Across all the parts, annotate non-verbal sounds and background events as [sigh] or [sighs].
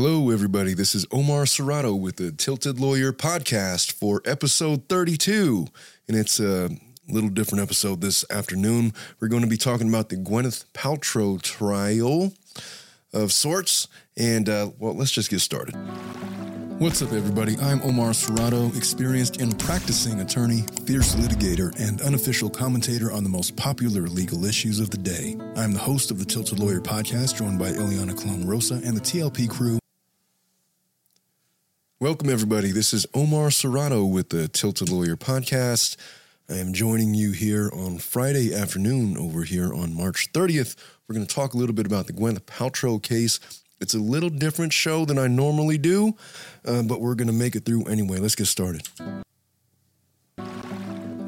Hello, everybody. This is Omar Serrato with the Tilted Lawyer podcast for episode 32. And it's a little different episode this afternoon. We're going to be talking about the Gwyneth Paltrow trial of sorts. And, uh, well, let's just get started. What's up, everybody? I'm Omar Serrato, experienced and practicing attorney, fierce litigator, and unofficial commentator on the most popular legal issues of the day. I'm the host of the Tilted Lawyer podcast, joined by Ileana Colon Rosa and the TLP crew. Welcome, everybody. This is Omar Serrato with the Tilted Lawyer podcast. I am joining you here on Friday afternoon over here on March 30th. We're going to talk a little bit about the Gwyneth Paltrow case it's a little different show than I normally do, uh, but we're going to make it through anyway. Let's get started.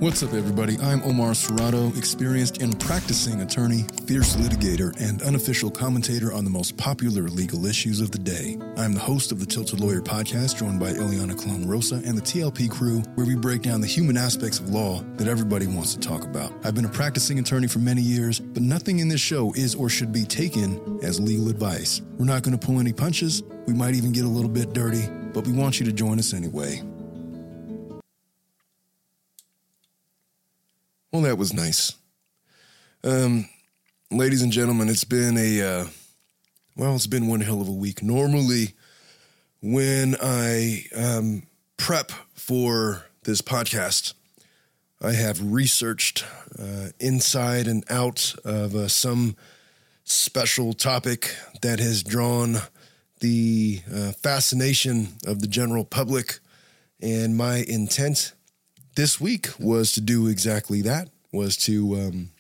What's up, everybody? I'm Omar Serrato, experienced and practicing attorney, fierce litigator, and unofficial commentator on the most popular legal issues of the day. I'm the host of the Tilted Lawyer podcast, joined by Ileana Colon Rosa and the TLP crew, where we break down the human aspects of law that everybody wants to talk about. I've been a practicing attorney for many years, but nothing in this show is or should be taken as legal advice. We're not going to pull any punches. We might even get a little bit dirty, but we want you to join us anyway. Well, that was nice. Um, ladies and gentlemen, it's been a, uh, well, it's been one hell of a week. Normally, when I um, prep for this podcast, I have researched uh, inside and out of uh, some special topic that has drawn the uh, fascination of the general public. And my intent this week was to do exactly that. Was to, um,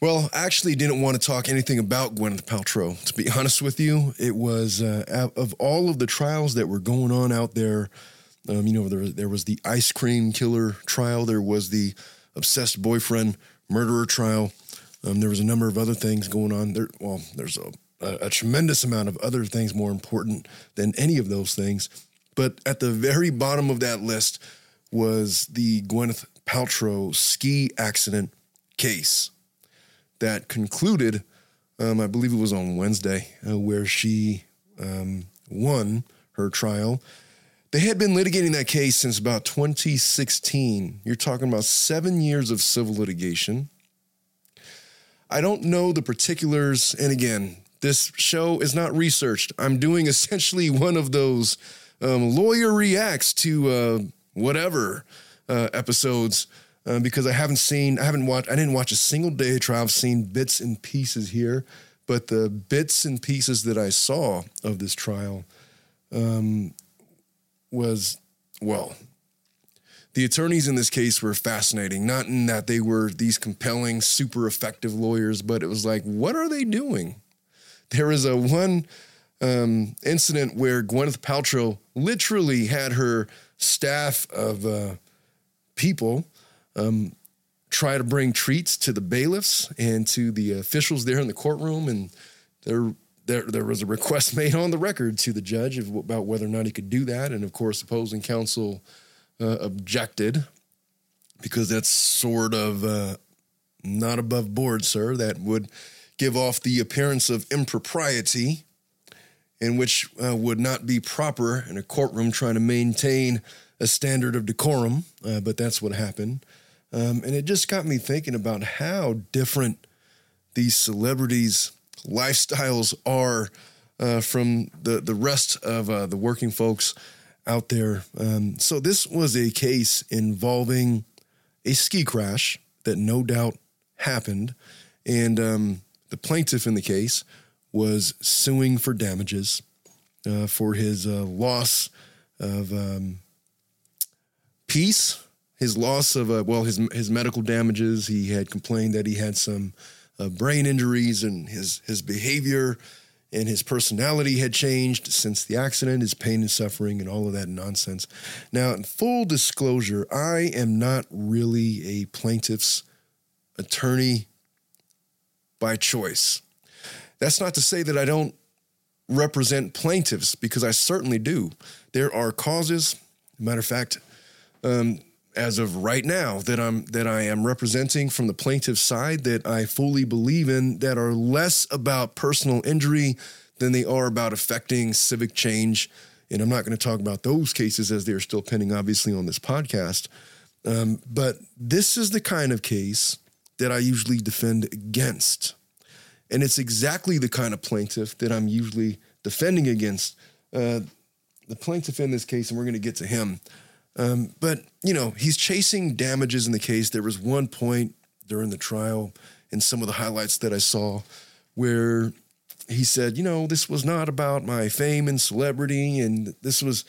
well, actually didn't want to talk anything about Gwyneth Paltrow. To be [laughs] honest with you, it was uh, of all of the trials that were going on out there. Um, you know, there, there was the ice cream killer trial. There was the obsessed boyfriend murderer trial. Um, there was a number of other things going on. There, well, there's a, a, a tremendous amount of other things more important than any of those things. But at the very bottom of that list was the Gwyneth Paltrow ski accident case that concluded, um, I believe it was on Wednesday, uh, where she um, won her trial. They had been litigating that case since about 2016. You're talking about seven years of civil litigation. I don't know the particulars. And again, this show is not researched. I'm doing [laughs] essentially one of those um, lawyer reacts to uh, whatever uh, episodes uh, because I haven't seen, I haven't watched, I didn't watch a single day of trial. I've seen bits and pieces here, but the bits and pieces that I saw of this trial um, was, well, the attorneys in this case were fascinating, not in that they were these compelling, super effective lawyers, but it was like, what are they doing? There is a one um, incident where Gwyneth Paltrow literally had her staff of uh, people um, try to bring treats to the bailiffs and to the officials there in the courtroom, and there there there was a request [laughs] made on the record to the judge about whether or not he could do that, and of course, opposing counsel uh, objected because that's sort of uh, not above board, sir. That would give off the appearance of impropriety and which uh, would not be proper in a courtroom trying to maintain a standard of decorum, uh, but that's what happened. Um, and it just got me thinking about how different these celebrities' lifestyles are uh, from the, the rest of uh, the working folks out there. Um, so, this was a case involving a ski crash that no doubt happened. And um, the plaintiff in the case was suing for damages uh, for his uh, loss of um, peace, his loss of uh, well, his his medical damages. He had complained that he had some uh, brain injuries, and his his behavior and his personality had changed since the accident. His pain and suffering, and all of that nonsense. Now, in full disclosure, I am not really a plaintiff's attorney by choice. That's not to say that I don't represent plaintiffs, because I certainly do. There are causes, matter of fact, um, as of right now, that I'm that I am representing from the plaintiff side that I fully believe in that are less about personal injury than they are about affecting civic change. And I'm not going to talk about those cases as they're still pending, obviously, on this podcast. Um, but this is the kind of case that I usually defend against. And it's exactly the kind of plaintiff that I'm usually defending against. Uh, the plaintiff in this case, and we're going to get to him. Um, but, you know, he's chasing damages in the case. There was one point during the trial in some of the highlights that I saw where he said, you know, this was not about my fame and celebrity, and this was,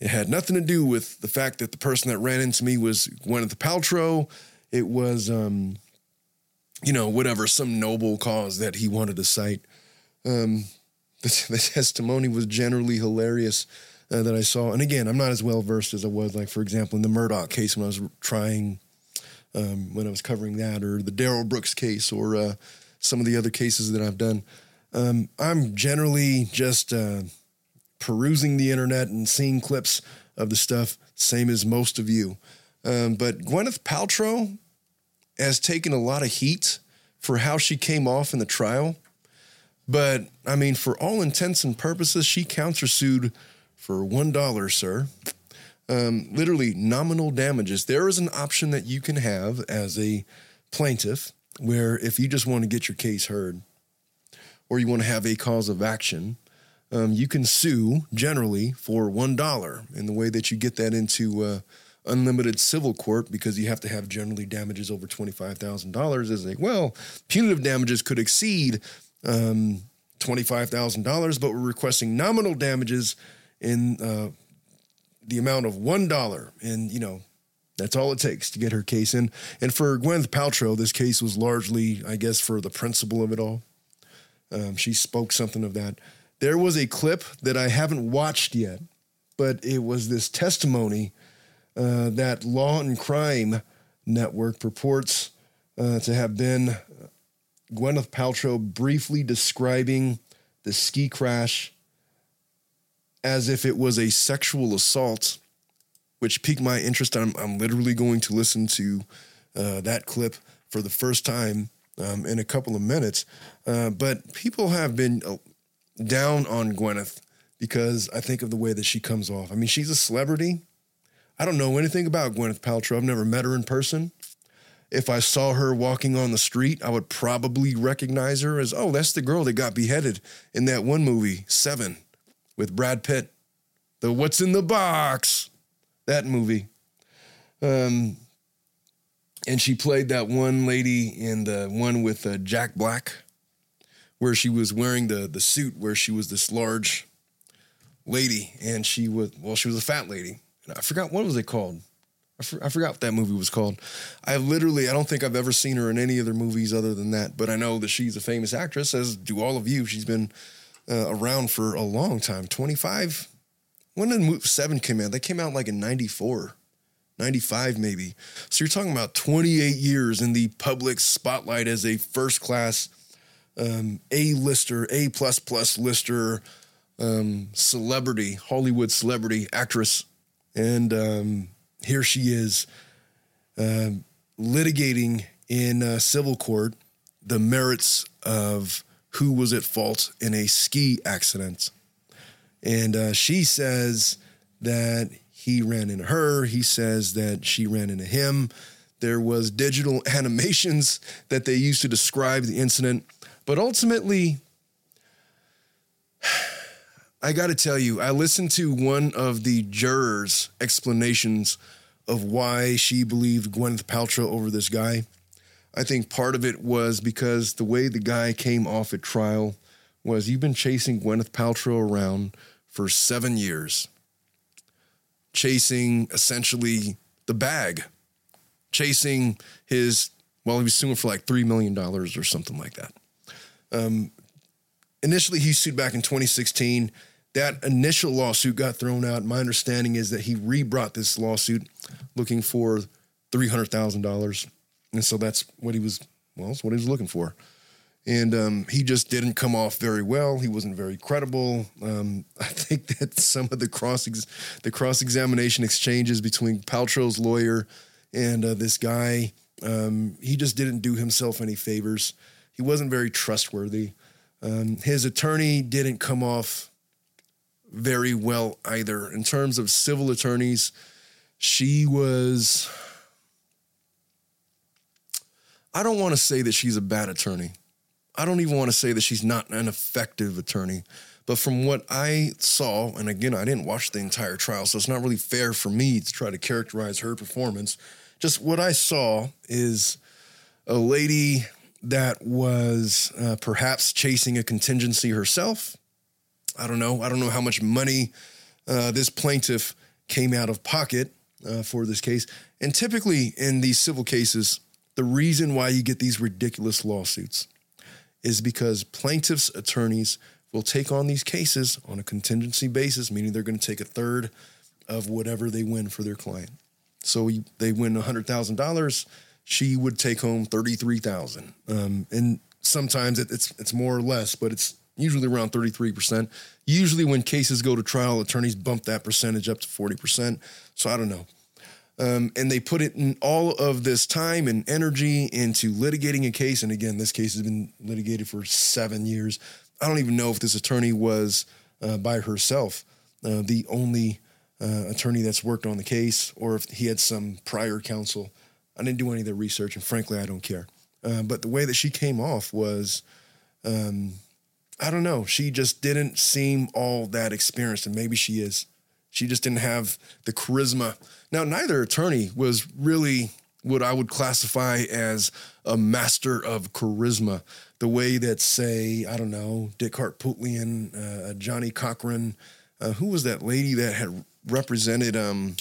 it had nothing to do with the fact that the person that ran into me was Gwyneth Paltrow. It was, um, you know, whatever, some noble cause that he wanted to cite. Um, [laughs] the, the testimony was generally hilarious uh, that I saw. And again, I'm not as well versed as I was, like, for example, in the Murdaugh case when I was trying, um, when I was covering that, or the Darrell Brooks case, or uh, some of the other cases that I've done. Um, I'm generally just uh, perusing the internet and seeing clips of the stuff, same as most of you. Um, but Gwyneth Paltrow has taken a lot of heat for how she came off in the trial. But I mean, for all intents and purposes, she countersued for $1, sir. Um, literally nominal damages. There is an option that you can have as a plaintiff where if you just want to get your case heard, or you want to have a cause of action, um, you can sue generally for one dollar. And the way that you get that into uh, unlimited civil court, because you have to have generally damages over twenty five thousand dollars, is like well, punitive damages could exceed um, twenty five thousand dollars, but we're requesting nominal damages in uh, the amount of one dollar, and you know. That's all it takes to get her case in. And for Gwyneth Paltrow, this case was largely, I guess, for the principle of it all. Um, she spoke something of that. There was a clip that I haven't watched yet, but it was this testimony uh, that Law and Crime Network purports uh, to have been Gwyneth Paltrow briefly describing the ski crash as if it was a sexual assault, which piqued my interest. I'm, I'm literally going to listen to uh, that clip for the first time um, in a couple of minutes. Uh, but people have been uh, down on Gwyneth because I think of the way that she comes off. I mean, she's a celebrity. I don't know anything about Gwyneth Paltrow. I've never met her in person. If I saw her walking on the street, I would probably recognize her as, oh, that's the girl that got beheaded in that one movie, Seven, with Brad Pitt. The What's in the Box, that movie. Um, and she played that one lady in the one with uh, Jack Black, where she was wearing the the suit where she was this large lady, and she was well, she was a fat lady. I forgot what was it called. I, for, I forgot what that movie was called. I literally I don't think I've ever seen her in any other movies other than that, but I know that she's a famous actress, as do all of you. She's been uh, around for a long time, twenty five. When did Move Seven came out? They came out like in ninety four. 95 maybe. So you're talking about 28 years in the public spotlight as a first class um, A lister, A plus plus lister, um, celebrity, Hollywood celebrity actress. And um, here she is uh, litigating in uh, civil court the merits of who was at fault in a ski accident. And uh, she says that he ran into her. He says that she ran into him. There was digital [laughs] animations that they used to describe the incident. But ultimately, I got to tell you, I listened to one of the jurors' explanations of why she believed Gwyneth Paltrow over this guy. I think part of it was because the way the guy came off at trial was you've been chasing Gwyneth Paltrow around for seven years chasing essentially the bag, chasing his, well, he was suing for like $3 million or something like that. Um, initially, he sued back in 2016. That initial lawsuit got thrown out. My understanding is that he rebrought this lawsuit looking for $300,000. And so that's what he was, well, that's what he was looking for and um, he just didn't come off very well. He wasn't very credible. Um, [laughs] I think that some of the cross the cross examination exchanges between Paltrow's lawyer and uh, this guy, um, he just didn't do himself any favors. He wasn't very trustworthy. Um, his attorney didn't come off very well either. In terms of civil attorneys, she was. I don't want to say that she's a bad attorney. I don't even want to say that she's not an effective attorney. But from what I saw, and again, I didn't watch the entire trial, so it's not really fair for me to try to characterize her performance. Just what I saw is a lady that was uh, perhaps chasing a contingency herself. I don't know. I don't know how much money uh, this plaintiff came out of pocket uh, for this case. And typically in these civil cases, the reason why you get these ridiculous lawsuits is because plaintiffs' attorneys will take on these cases on a contingency basis, meaning they're going to take a third of whatever they win for their client. So they win $100,000, she would take home 33,000. Um, and sometimes it, it's it's more or less, but it's usually around 33%. Usually when cases go to trial, attorneys bump that percentage up to 40%. So I don't know. Um, and they put it in all of this time and energy into litigating a case. And again, this case has been litigated for seven years. I don't even know if this attorney was uh, by herself uh, the only uh, attorney that's worked on the case, or if he had some prior counsel. I didn't do any of the research, and frankly, I don't care. Uh, but the way that she came off was, um, I don't know. She just didn't seem all that experienced, and maybe she is. She just didn't have the charisma. Now, neither attorney was really what I would classify as a master of charisma. The way that, say, I don't know, Dick Harpootlian, uh, Johnnie Cochran, uh, who was that lady that had represented um,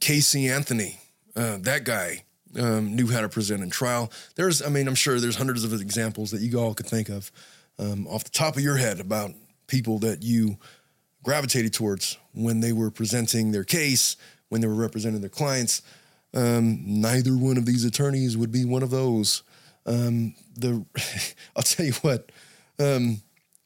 Casey Anthony? Uh, that guy um, knew how to present in trial. There's, I mean, I'm sure there's hundreds of examples that you all could think of um, off the top of your head about people that you gravitated towards when they were presenting their case, when they were representing their clients. Um, neither one of these attorneys would be one of those. Um, the [laughs] I'll tell you what, um,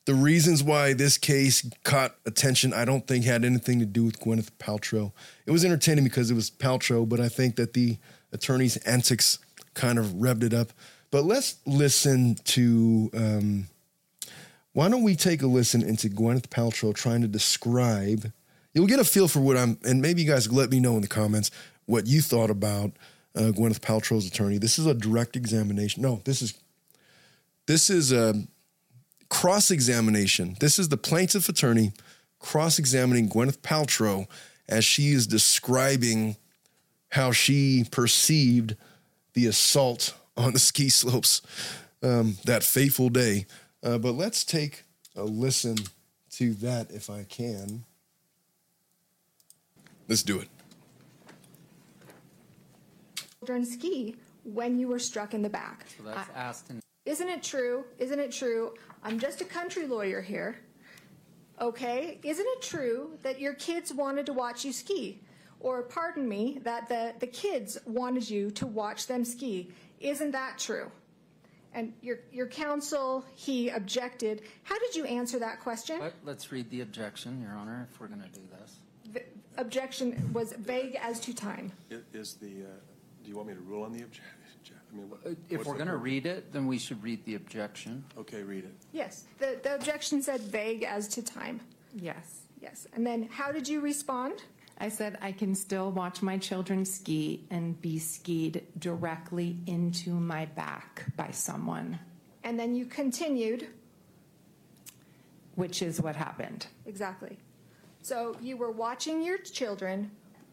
the reasons why this case caught attention, I don't think had anything to do with Gwyneth Paltrow. It was entertaining because it was Paltrow, but I think that the attorney's antics kind of revved it up. But let's listen to. Um, why don't we take a listen into Gwyneth Paltrow trying to describe? You'll get a feel for what I'm, and maybe you guys let me know in the comments what you thought about uh, Gwyneth Paltrow's attorney. This is a direct examination. No, this is this is a cross examination. This is the plaintiff attorney cross examining Gwyneth Paltrow as she is describing how she perceived the assault on the ski slopes um, that fateful day. Uh, but let's take a listen to that if I can. Let's do it. Children ski when you were struck in the back. So that's I- asked Isn't it true? Isn't it true? I'm just a country lawyer here. Okay, isn't it true that your kids wanted to watch you ski? Or pardon me, that the, the kids wanted you to watch them ski. Isn't that true? And your, your counsel, he objected. How did you answer that question? Let- Let's read the objection, Your Honor, if we're going to do this. The objection was vague as to time. I- Is the, uh, do you want me to rule on the objection? I mean, what- If what's we're the going to read it, then we should read the objection. Okay, read it. Yes, the, the objection said vague as to time. Yes. Yes, and then how did you respond? I said I can still watch my children ski and be skied directly into my back by someone, And then you continued. which is what happened. Exactly. So you were watching your children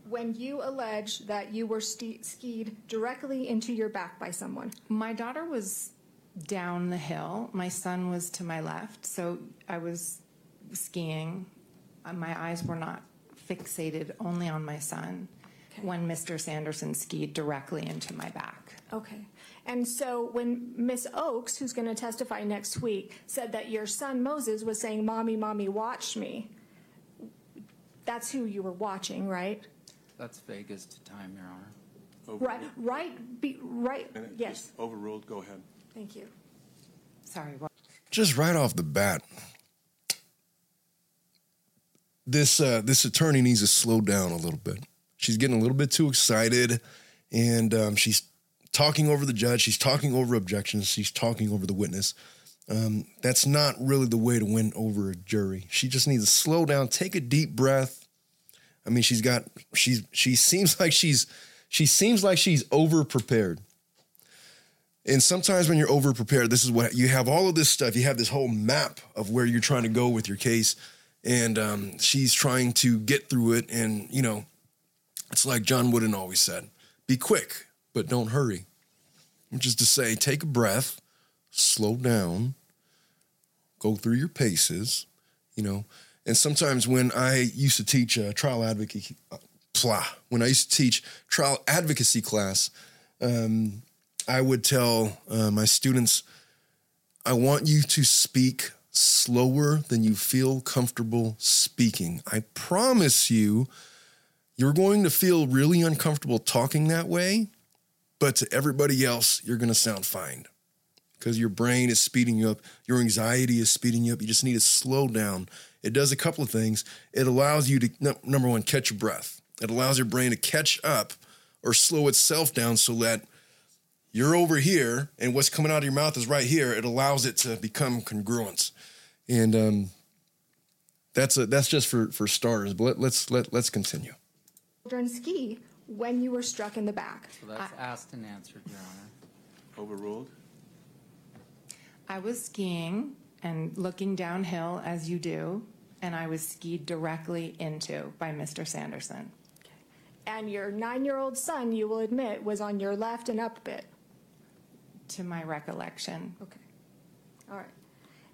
when you alleged that you were sti skied directly into your back by someone. My daughter was down the hill. My son was to my left. So I was skiing. My eyes were not fixated only on my son Okay. when Mr. Sanderson skied directly into my back. Okay. And so when Miss Oakes, who's going to testify next week, said that your son Moses was saying, Mommy, Mommy, watch me, that's who you were watching, right? That's Vegas to time, Your Honor. Right, Overruled. right, be, right, yes. just Overruled, go ahead. Thank you. Sorry, what? just right off the bat, this uh, this attorney needs to slow down a little bit. She's getting a little bit too excited, and um, she's talking over the judge. She's talking over objections. She's talking over the witness. um, that's not really the way to win over a jury. She just needs to slow down, take a deep breath. I mean, she's got she's she seems [laughs] like she's she seems like she's over prepared. And sometimes when you're over prepared, this is what you have all of this stuff. You have this whole map of where you're trying to go with your case, and um, she's trying to get through it. And you know, it's like John Wooden always said: "Be quick, but don't hurry." Which is to say, take a breath, slow down, go through your paces, you know. And sometimes when I used to teach a trial advocacy, uh, when I used to teach trial advocacy class, um, I would tell uh, my students, I want you to speak slower than you feel comfortable speaking. I promise you, you're going to feel really uncomfortable talking that way, but to everybody else, you're going to sound fine because your brain is speeding you up, your anxiety is speeding you up. You just need to slow down. It does a couple of things. It allows you to, number one, catch your breath. It allows your brain to catch up or slow itself down so that you're over here and what's coming out of your mouth is right here. It allows it to become congruence. And um, that's a, that's just for, for starters. But let, let's let, let's continue. Children ski when you were struck in the back. So that's asked and answered, Your Honor. Overruled? I was skiing and looking downhill as you do, and I was skied directly into by Mr. Sanderson. And your nine-year-old son, you will admit, was on your left and up a bit. To my recollection, Okay. All right.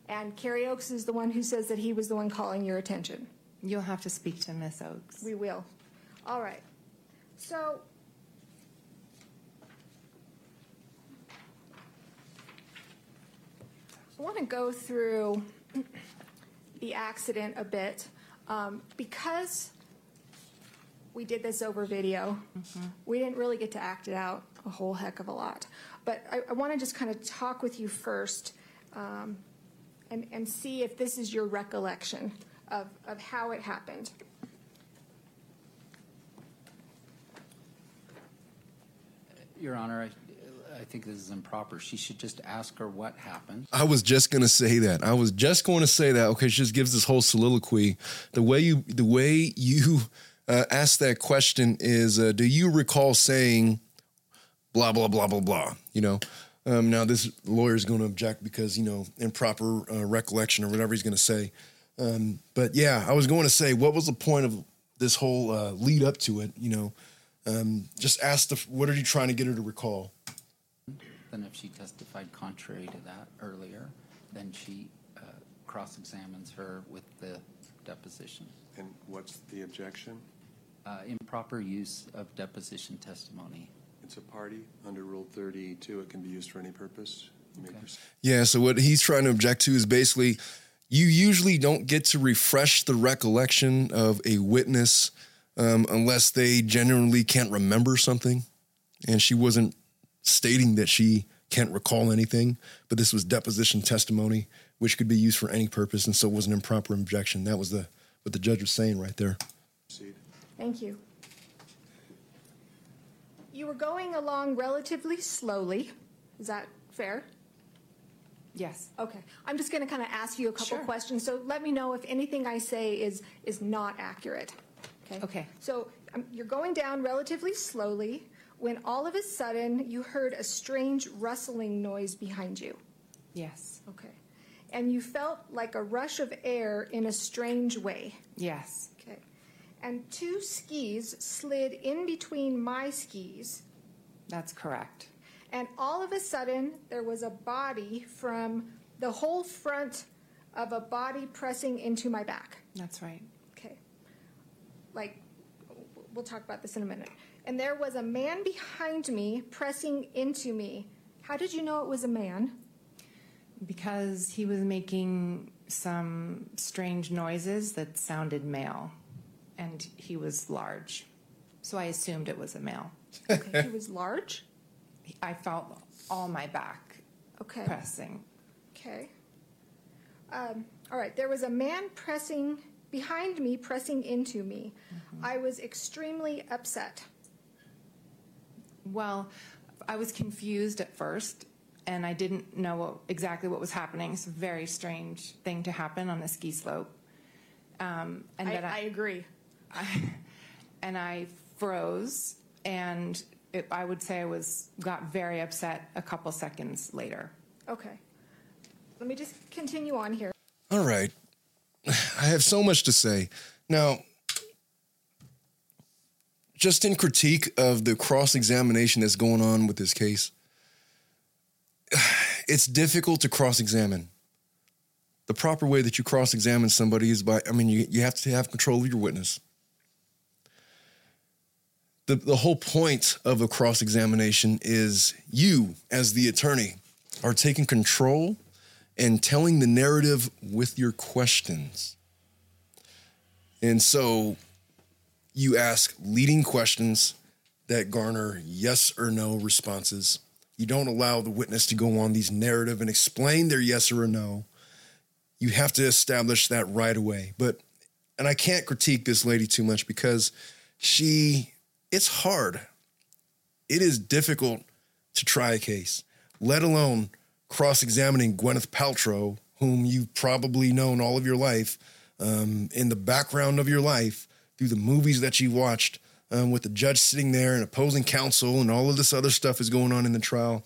And Carrie Oakes is the one who says that he was the one calling your attention. you'll have to speak to Miss Oakes. We will. All right. So I want to go through the accident a bit um, because we did this over video. We didn't really get to act it out a whole heck of a lot. But I, I want to just kind of talk with you first um, and, and see if this is your recollection of, of how it happened. Your Honor, I, I think this is improper. She should just ask her what happened. I was just gonna say that. I was just going to say that. Okay, she just gives this whole soliloquy. The way you, the way you uh, ask that question is, uh, do you recall saying, blah blah blah blah blah? You know. Um, now this lawyer is going to object because you know improper uh, recollection or whatever he's going to say. Um, but yeah, I was going to say, what was the point of this whole uh, lead up to it? You know, um, just ask the, what are you trying to get her to recall? Then if she testified contrary to that earlier, then she uh, cross-examines her with the deposition. And what's the objection? Uh, Improper use of deposition testimony. It's a party under Rule 32. It can be used for any purpose. Okay. Yeah, so what he's trying to object to is basically you usually don't get to refresh the recollection of a witness um, unless they genuinely can't remember something. And she wasn't stating that she can't recall anything, but this was deposition testimony, which could be used for any purpose, and so it was an improper objection. That was the what the judge was saying right there. Thank you. You were going along relatively slowly. Is that fair? Yes. Okay. I'm just going to kind of ask you a couple Sure. questions. So let me know if anything I say is is not accurate. Okay. Okay. So um, you're going down relatively slowly when all of a sudden you heard a strange rustling noise behind you. Yes. Okay. And you felt like a rush of air in a strange way. Yes. And two skis slid in between my skis, That's correct. and all of a sudden there was a body from the whole front of a body pressing into my back. That's right. Okay. Like, we'll talk about this in a minute. And there was a man behind me pressing into me. How did you know it was a man? Because he was making some strange noises that sounded male, and he was large. So I assumed it was a male. Okay, he was large. [laughs] I felt all my back Okay. pressing. Okay. Um, all right. There was a man pressing behind me, pressing into me. I was extremely upset. Well, I was confused at first. and I didn't know what, exactly what was happening. It's a very strange thing to happen on a ski slope. Um, and I, then I agree. [laughs] and I froze, and it, I would say I was got very upset a couple seconds later. Okay. Let me just continue on here. All right. [sighs] I have so much to say. Now, just in critique of the cross examination that's going on with this case, [sighs] it's difficult to cross examine. The proper way that you cross examine somebody is by, I mean, you, you have to have control of your witness. The, the whole point of a cross examination is you, as the attorney, are taking control and telling the narrative with your questions. And so you ask leading questions that garner yes or no responses. You don't allow the witness to go on these narrative and explain their yes or no. You have to establish that right away. But and I can't critique this lady too much because she it's hard. It is difficult to try a case, let alone cross-examining Gwyneth Paltrow, whom you've probably known all of your life, um, in the background of your life through the movies that you watched, um, with the judge sitting there and opposing counsel, and all of this other stuff is going on in the trial.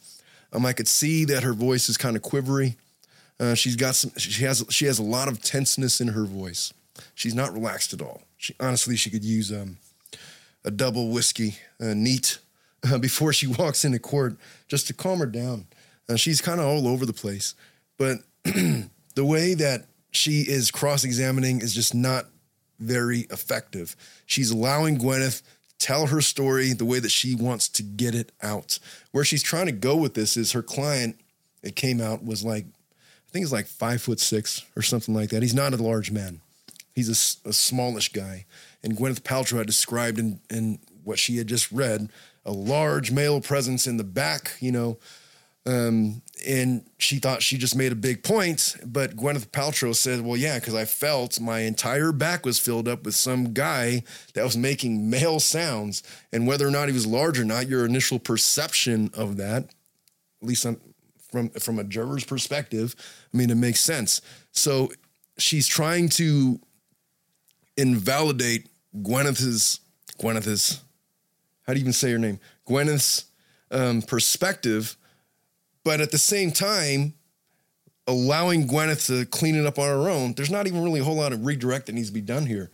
Um, I could see that her voice is kind of quivery. Uh, she's got some. She has. She has a lot of tenseness in her voice. She's not relaxed at all. She honestly, she could use um, a double whiskey, uh, neat, uh, [laughs] before she walks into court, just to calm her down. Uh, she's kind of all over the place, but [clears throat] the way that she is cross-examining is just not very effective. She's allowing Gwyneth to tell her story the way that she wants to get it out. Where she's trying to go with this is her client. It came out was like I think he's like five foot six or something like that. He's not a large man. He's a, a smallish guy. And Gwyneth Paltrow had described in, in what she had just read a large male presence in the back, you know. Um, and she thought she just made a big point, but Gwyneth Paltrow said, "Well, yeah, because I felt my entire back was filled up with some guy that was making male sounds, and whether or not he was large or not, your initial perception of that, at least on, from from a juror's perspective, I mean, it makes sense. So she's trying to invalidate Gwyneth's Gwyneth's how do you even say her name? Gwyneth's um, perspective, but at the same time, allowing Gwyneth to clean it up on her own. There's not even really a whole lot of redirect that needs to be done here.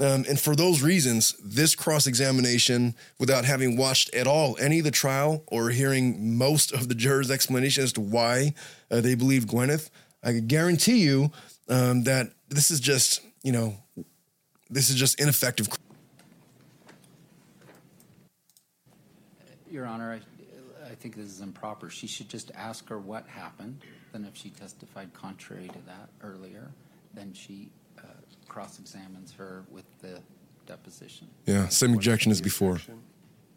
Um, and for those reasons, this cross examination, without having watched at all any of the trial or hearing most of the jurors' explanation as to why uh, they believe Gwyneth, I can guarantee you um, that this is just, you know, this is just ineffective. Your Honor, I, I think this is improper. She should just ask her what happened. Then if she testified contrary to that earlier, then she uh, cross-examines her with the deposition. Yeah, same What's objection as before.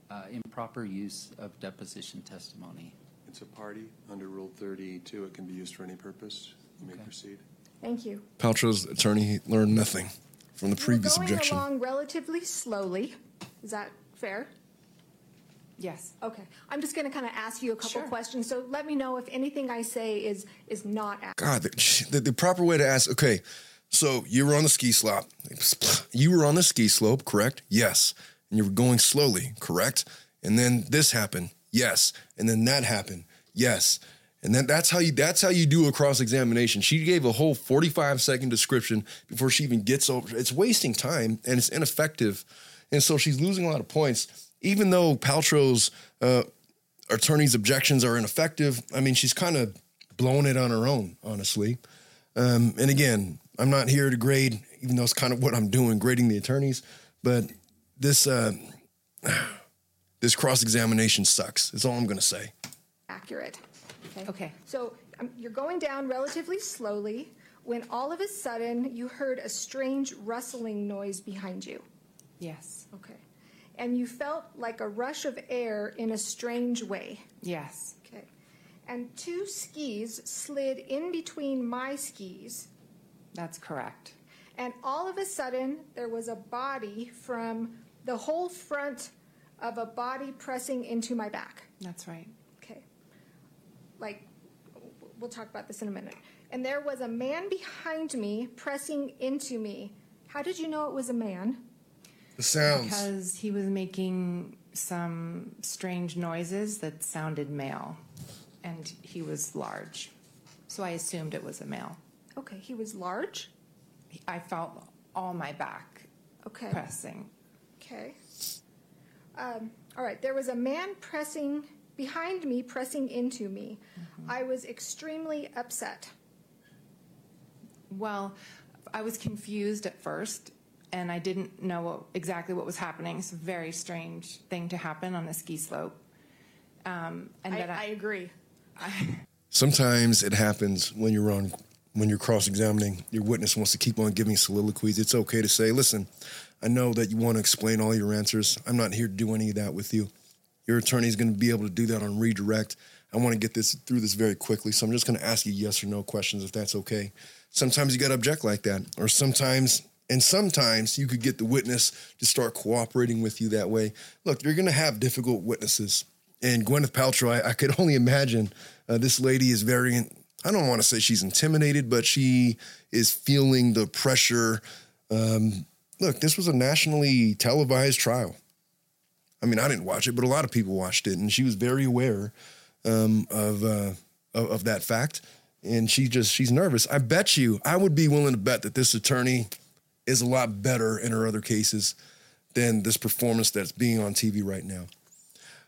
Uh, Improper use of deposition testimony. It's a party under Rule 32. It can be used for any purpose. You may proceed. Thank you. Paltrow's attorney learned nothing from the You were previous going objection. along relatively slowly. Is that fair? Yes. Okay. I'm just going to kind of ask you a couple Sure. questions. So let me know if anything I say is is not accurate. God, the, [laughs] the, the proper way to ask. Okay, so you were on the ski slope. [laughs] You were on the ski slope, correct? Yes. And you were going slowly, correct? And then this happened. Yes. And then that happened. Yes. And then that's how you that's how you do a cross examination. She gave a whole 45 second description before she even gets over. It's wasting time and it's ineffective. And so she's losing a lot of points. Even though Paltrow's uh, attorney's objections are ineffective, I mean, she's kind of blowing it on her own, honestly. Um, and again, I'm not here to grade, even though it's kind of what I'm doing, grading the attorneys. But this uh, [sighs] this cross examination sucks. That's all I'm going to say. accurate. Okay. So um, you're going down relatively slowly when all of a sudden you heard a strange rustling noise behind you. Yes. Okay. And you felt like a rush of air in a strange way. Yes. Okay. And two skis slid in between my skis. That's correct. And all of a sudden, there was a body from the whole front of a body pressing into my back. That's right. Okay. like, we'll talk about this in a minute. And there was a man behind me pressing into me. How did you know it was a man? The sounds. Because he was making some strange noises that sounded male, and he was large. So I assumed it was a male. Okay, he was large. I felt all my back Okay. pressing. Okay. Um, all right. There was a man pressing behind me, pressing into me. I was extremely upset. Well, I was confused at first, and I didn't know what, exactly what was happening. It's a very strange thing to happen on a ski slope. Um, and I, then I agree. [laughs] Sometimes it happens when you're on when you're cross-examining. Your witness wants to keep on giving soliloquies. It's okay to say, "Listen, I know that you want to explain all your answers. I'm not here to do any of that with you. Your attorney is going to be able to do that on redirect. I want to get this through this very quickly, so I'm just going to ask you yes or no questions if that's okay." Sometimes you got to object like that, or sometimes and sometimes you could get the witness to start cooperating with you that way. Look, you're going to have difficult witnesses. And Gwyneth Paltrow, I, I could only imagine uh, this lady is very, I don't want to say she's intimidated, but she is feeling the pressure. Um, look, this was a nationally televised trial. I mean, I didn't watch it, but a lot of people watched it, and she was very aware um, of, uh, of of that fact. And she just she's nervous. I bet you, I would be willing to bet that this attorney is a lot better in her other cases than this performance that's being on TV right now.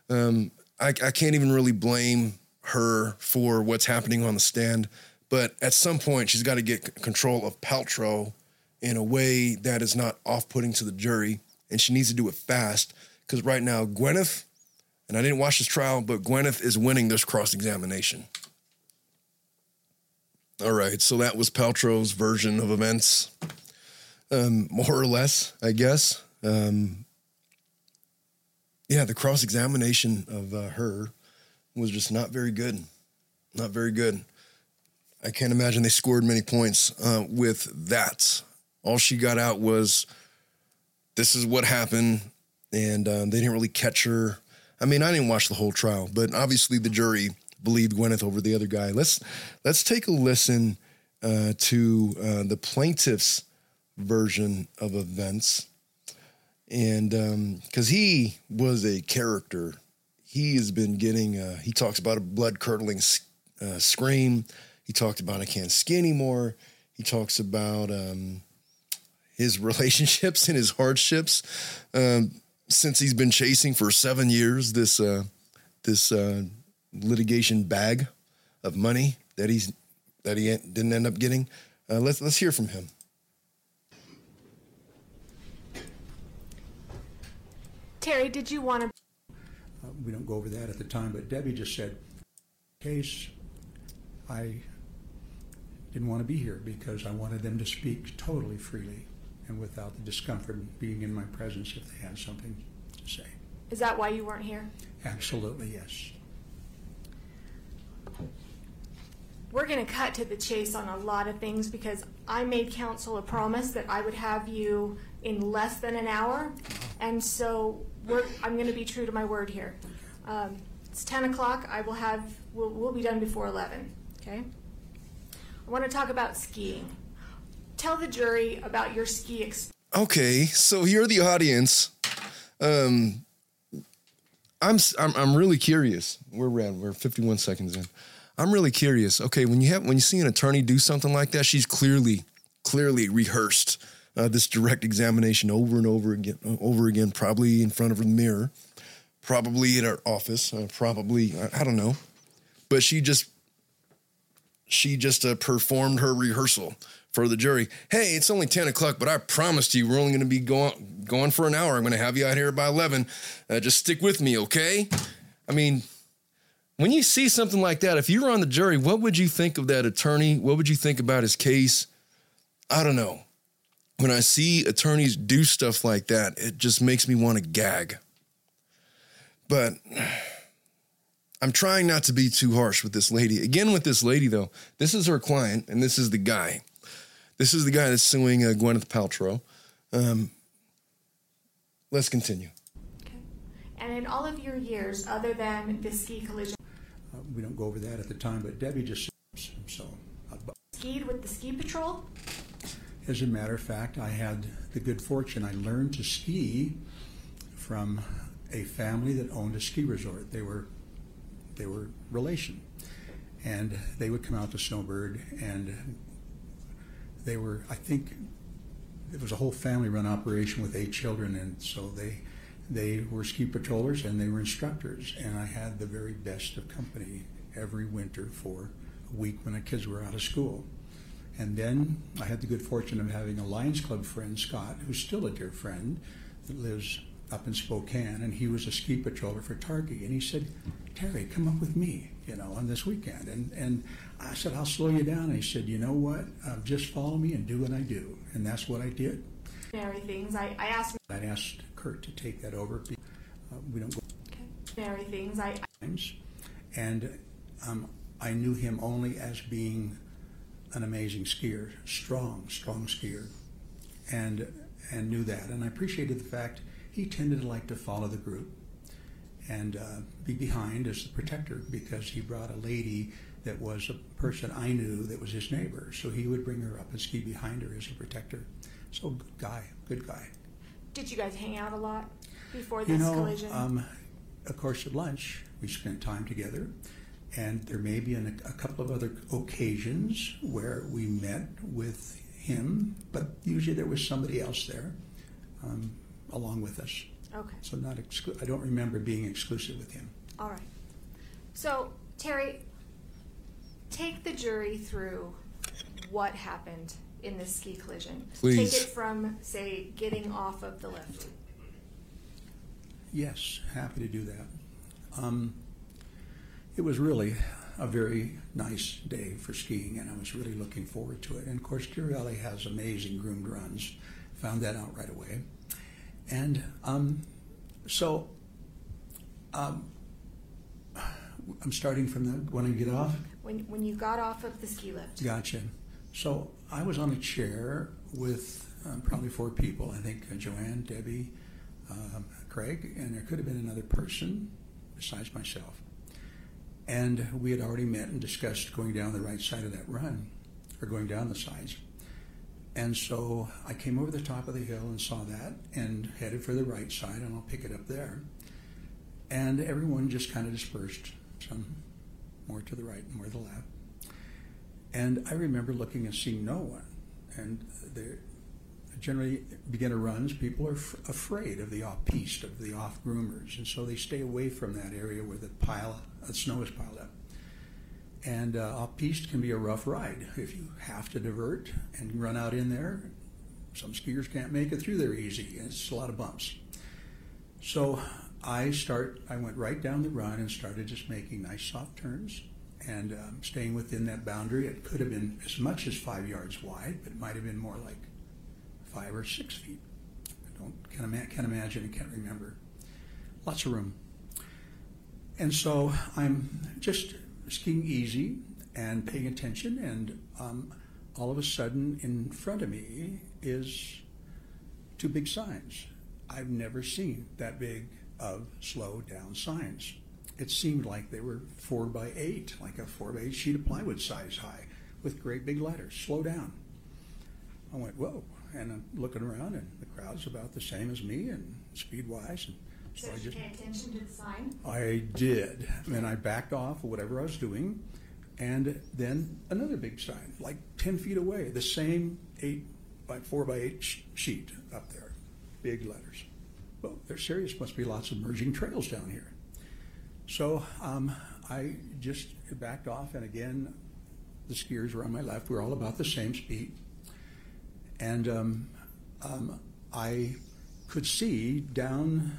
Um, I, I can't even really blame her for what's happening on the stand, but at some point she's got to get control of Paltrow in a way that is not off-putting to the jury, and she needs to do it fast because right now Gwyneth, and I didn't watch this trial, but Gwyneth is winning this cross-examination. All right, so that was Paltrow's version of events um, more or less, I guess. Um, yeah, the cross examination of uh, her was just not very good. Not very good. I can't imagine they scored many points uh, with that. All she got out was this is what happened, and um, they didn't really catch her. I mean, I didn't watch the whole trial, but obviously the jury believed Gwyneth over the other guy. Let's let's take a listen uh, to uh, the plaintiff's version of events. And because he was a character, he has been getting, uh, he talks about a blood curdling uh, scream. He talked about, I can't ski anymore. He talks about um, his [laughs] relationships and his hardships um, since he's been chasing for seven years this, uh, this uh, litigation bag of money that he's that he didn't end up getting. Uh, let's let's hear from him. Terry, did you want to? Uh, we don't go over that at the time, but Debbie just said, case, I didn't want to be here because I wanted them to speak totally freely and without the discomfort of being in my presence if they had something to say. Is that why you weren't here? Absolutely, yes. We're going to cut to the chase on a lot of things because I made counsel a promise that I would have you in less than an hour. And so we're, I'm going to be true to my word here. Um, it's 10 o'clock. I will have, we'll, we'll be done before 11. Okay? I want to talk about skiing. Tell the jury about your ski experience. Okay, so you're the audience. Um, I'm I'm I'm really curious. We're around. We're 51 seconds in. I'm really curious. Okay, when you have when you see an attorney do something like that, she's clearly clearly rehearsed uh, this direct examination over and over again, over again, probably in front of the mirror, probably in her office, uh, probably I, I don't know, but she just she just uh, performed her rehearsal for the jury. Hey, it's only 10 o'clock, but I promised you we're only going to be going, going for an hour. I'm going to have you out here by 11. Uh, just stick with me, okay? I mean, when you see something like that, if you were on the jury, what would you think of that attorney? What would you think about his case? I don't know. When I see attorneys do stuff like that, it just makes me want to gag. But [sighs] I'm trying not to be too harsh with this lady. Again, with this lady, though, this is her client and this is the guy. This is the guy that's suing uh, Gwyneth Paltrow. Um, let's continue. Okay. And in all of your years, other than the ski collision, Uh, we don't go over that at the time, but Debbie just so. Skied with the ski patrol? As a matter of fact, I had the good fortune, I learned to ski from a family that owned a ski resort. They were, they were relation. And they would come out to Snowbird and they were, I think, it was a whole family run operation with eight children. And so they, they were ski patrollers and they were instructors. And I had the very best of company every winter for a week when the kids were out of school. And then I had the good fortune of having a Lions Club friend, Scott, who's still a dear friend, that lives up in Spokane, and he was a ski patroller for Targhee. And he said, Terry, come up with me, you know, on this weekend. And, and I said, I'll slow you down. And he said, you know what? Uh, just follow me and do what I do. And that's what I did. Mary things. I, I asked I'd asked Kurt to take that over. Uh, we don't go Mary things. I, times, and um, I knew him only as being an amazing skier, strong, strong skier, and and knew that, and I appreciated the fact he tended to like to follow the group and uh, be behind as the protector because he brought a lady that was a person I knew that was his neighbor, so he would bring her up and ski behind her as a protector. So good guy, good guy. did you guys hang out a lot before You this know, collision? um, of course, at lunch, we spent time together, and there may be an, a couple of other occasions where we met with him, but usually there was somebody else there um, along with us. okay. So not exclu- I don't remember being exclusive with him. All right. So, Terry, take the jury through what happened in this ski collision. Please. Take it from, say, getting off of the lift. Yes, happy to do that. Um, it was really a very nice day for skiing, and I was really looking forward to it. And of course, Deer Valley has amazing groomed runs. Found that out right away. And um, so um, I'm starting from the when I get off. When, when you got off of the ski lift. Gotcha. So I was on a chair with um, probably four people. I think uh, Joanne, Debbie, um, Craig, and there could have been another person besides myself. And we had already met and discussed going down the right side of that run, or going down the sides. And so I came over the top of the hill and saw that and headed for the right side, and I'll pick it up there. And everyone just kind of dispersed, some more to the right more to the left. And I remember looking and seeing no one. And there, generally, beginner runs, people are f- afraid of the off piste, of the off groomers. And so they stay away from that area where the pile of snow is piled up. And uh, off piste can be a rough ride. If you have to divert and run out in there, some skiers can't make it through there easy. It's a lot of bumps. So I start. I went right down the run and started just making nice soft turns and um, staying within that boundary. It could have been as much as five yards wide, but it might have been more like five or six feet. I don't can ima- can't imagine. and can't remember. Lots of room. And so I'm just skiing easy and paying attention, and um, all of a sudden, in front of me is two big signs. I've never seen that big of slow down signs. It seemed like they were four by eight, like a four by eight sheet of plywood size high, with great big letters, slow down. I went, whoa, and I'm looking around, and the crowd's about the same as me, and speed wise, and so I Did just you pay attention to the sign? I did. And I backed off of whatever I was doing. And then another big sign, like 10 feet away, the same eight by four by eight sh- sheet up there, big letters. Well, they're serious. Must be lots of merging trails down here. So um, I just backed off, and again, the skiers were on my left. We are all about the same speed. And um, um, I could see down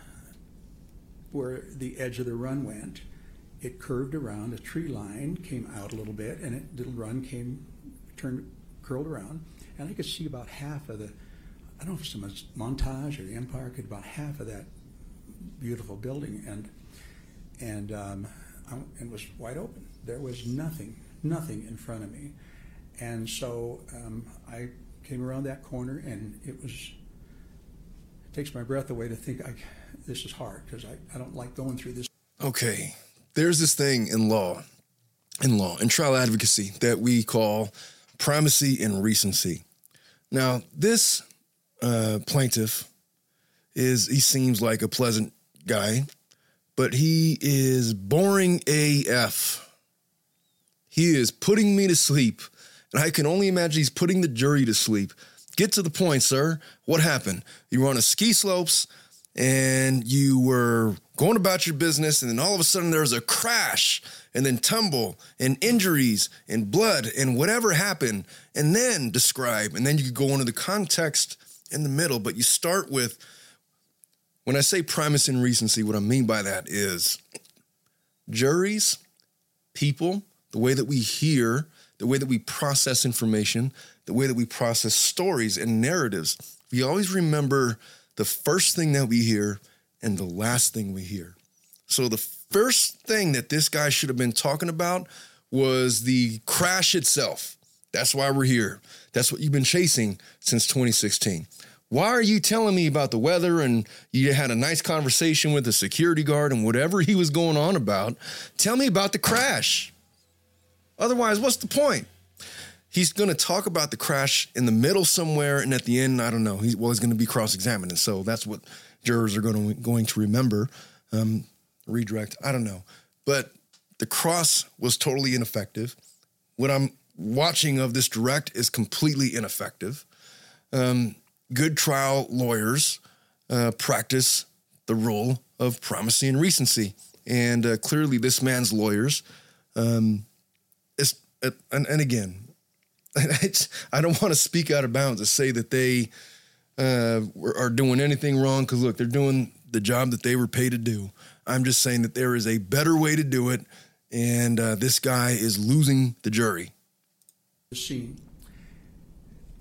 where the edge of the run went, it curved around. A tree line came out a little bit, and it, the run came, turned, curled around, and I could see about half of the. I don't know if it's was Montage or the Empire, could about half of that beautiful building, and and um, I, it was wide open. There was nothing, nothing in front of me, and so um, I came around that corner, and it was. It takes my breath away to think I, this is hard because I, I don't like going through this. Okay, there's this thing in law in law and trial advocacy that we call primacy and recency. Now, this uh, plaintiff is he seems like a pleasant guy, but he is boring AF. He is putting me to sleep, and I can only imagine he's putting the jury to sleep. Get to the point, sir. What happened? You were on a ski slopes and you were going about your business, and then all of a sudden there was a crash, and then tumble, and injuries, and blood, and whatever happened, and then describe, and then you could go into the context in the middle. But you start with when I say primacy and recency, what I mean by that is juries, people, the way that we hear, the way that we process information, the way that we process stories and narratives. We always remember the first thing that we hear and the last thing we hear. So the first thing that this guy should have been talking about was the crash itself. That's why we're here. That's what you've been chasing since 2016. Why are you telling me about the weather and you had a nice conversation with the security guard and whatever he was going on about? Tell me about the crash. Otherwise, what's the point? He's going to talk about the crash in the middle somewhere, and at the end, I don't know. He, well, he's going to be cross-examined, and so that's what jurors are going to going to remember. Um, redirect, I don't know, but the cross was totally ineffective. What I'm watching of this direct is completely ineffective. Um, good trial lawyers uh, practice the rule of primacy and recency, and uh, clearly, this man's lawyers um, is, uh, and, and again, [laughs] I don't want to speak out of bounds to say that they uh, are doing anything wrong because look, they're doing the job that they were paid to do. I'm just saying that there is a better way to do it, and uh, this guy is losing the jury. Scene.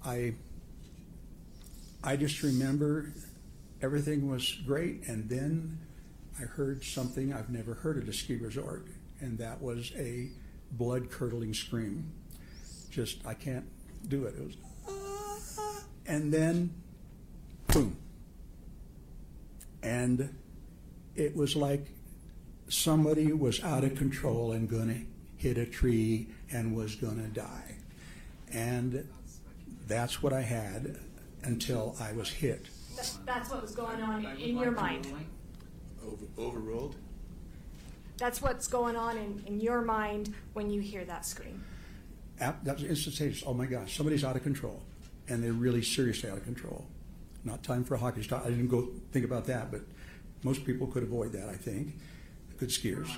I I just remember everything was great, and then I heard something I've never heard at a ski resort, and that was a blood curdling scream. Just I can't do it. It was, and then boom. And it was like somebody was out of control and going to hit a tree and was going to die. And that's what I had until I was hit. That- That's what was going on in your mind. Over- Overruled? That's what's going on in, in your mind when you hear that scream. Ap- That was instantaneous. Oh my gosh, somebody's out of control. And they're really seriously out of control. Not time for a hockey stop. I didn't go think about that, but most people could avoid that, I think. Good skiers.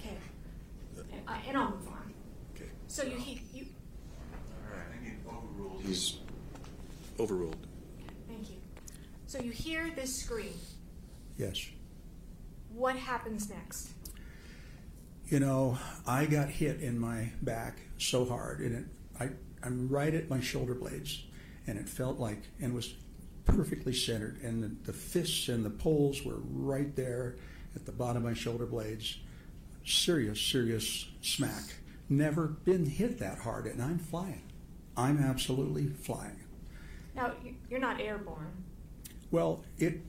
Okay. And, I- and I'll move on. Okay. So you, he, you, He's overruled. Thank you. So you hear this scream. Yes. What happens next? You know, I got hit in my back so hard, and it, I, I'm right at my shoulder blades, and it felt like, and was perfectly centered, and the, the fists and the poles were right there at the bottom of my shoulder blades. Serious, serious smack. Never been hit that hard, and I'm flying. I'm absolutely flying. Now, you- you're not airborne. Well, it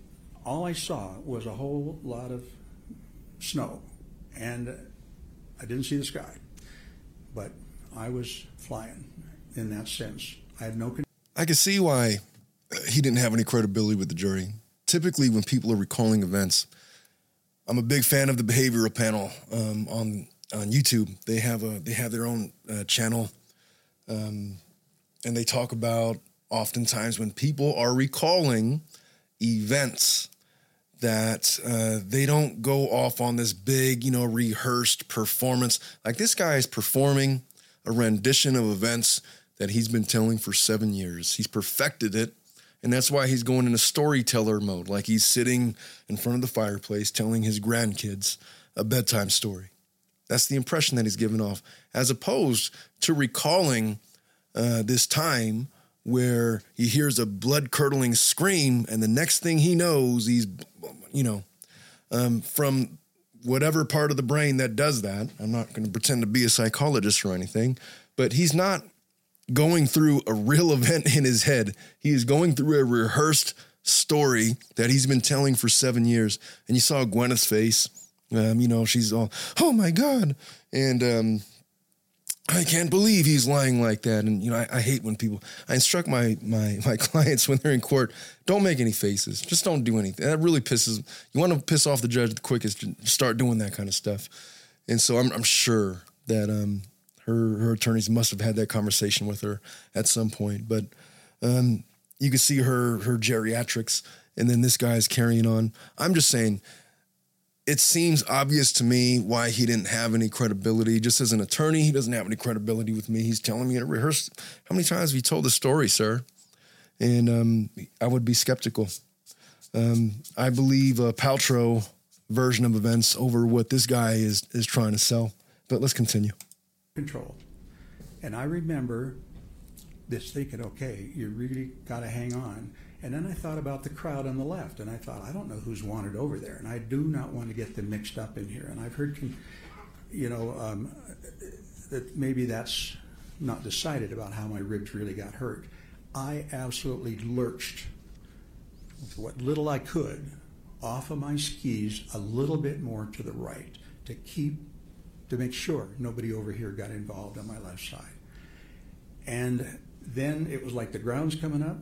all I saw was a whole lot of snow, and I didn't see the sky, but I was flying in that sense. I had no. Con- I can see why uh, he didn't have any credibility with the jury. Typically, when people are recalling events, I'm a big fan of the behavioral panel um, on on YouTube. They have a they have their own uh, channel, um, and they talk about oftentimes when people are recalling events that uh, they don't go off on this big, you know, rehearsed performance. Like this guy is performing a rendition of events that he's been telling for seven years. He's perfected it. And that's why he's going into storyteller mode. Like he's sitting in front of the fireplace telling his grandkids a bedtime story. That's the impression that he's given off, as opposed to recalling uh, this time where he hears a blood curdling scream, and the next thing he knows, he's, you know, um, from whatever part of the brain that does that. I'm not going to pretend to be a psychologist or anything, but he's not going through a real [laughs] event in his head. He is going through a rehearsed story that he's been telling for seven years. And you saw Gwyneth's face Um, you know, she's all, oh my God. And um, I can't believe he's lying like that. And, you know, I, I hate when people, I instruct my, my, [laughs] my clients when they're in court, don't make any faces. Just don't do anything. That really pisses, you want to piss off the judge the quickest, start doing that kind of stuff. And so I'm, I'm sure that um, her, her attorneys must have had that conversation with her at some point. But um, you can see her, her geriatrics, and then this guy's carrying on. I'm just saying, it seems obvious to me why he didn't have any credibility. Just as an attorney, he doesn't have any credibility with me. He's telling me to rehearse. How many times have you told the story, sir? And um, I would be skeptical. Um, I believe a Paltrow version of events over what this guy is is trying to sell. But let's continue. Control. And I remember this thinking, okay, you really got to hang on. And then I thought about the crowd on the left, and I thought, I don't know who's wanted over there, and I do not want to get them mixed up in here. And I've heard, you know, um, that maybe that's not decided about how my ribs really got hurt. I absolutely lurched with what little I could off of my skis a little bit more to the right to keep, to make sure nobody over here got involved on my left side. And then it was like the ground's coming up,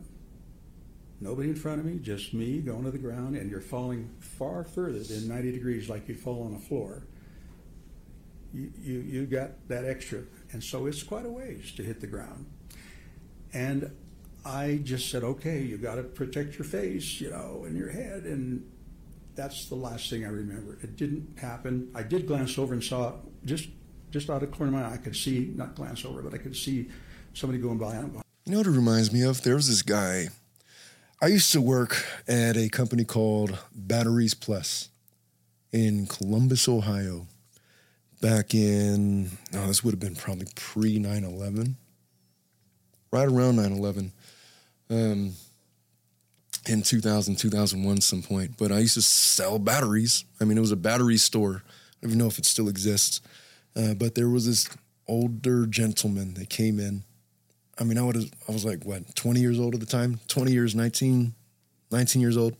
nobody in front of me, just me going to the ground, and you're falling far further than 90 degrees like you'd fall on the floor. You, you, you got that extra, and so it's quite a ways to hit the ground. And I just said, okay, you got to protect your face, you know, and your head, and that's the last thing I remember. It didn't happen. I did glance over and saw just just out of the corner of my eye, I could see not glance over, but I could see somebody going by. You know what it reminds me of? There was this guy I used to work at a company called Batteries Plus in Columbus, Ohio, back in, oh, this would have been probably pre 9 11, right around 9 11, um, in 2000, 2001, some point. But I used to sell batteries. I mean, it was a battery store. I don't even know if it still exists. Uh, but there was this older gentleman that came in I mean, I would have, I was like, what, 20 years old at the time? 20 years, 19, 19 years old.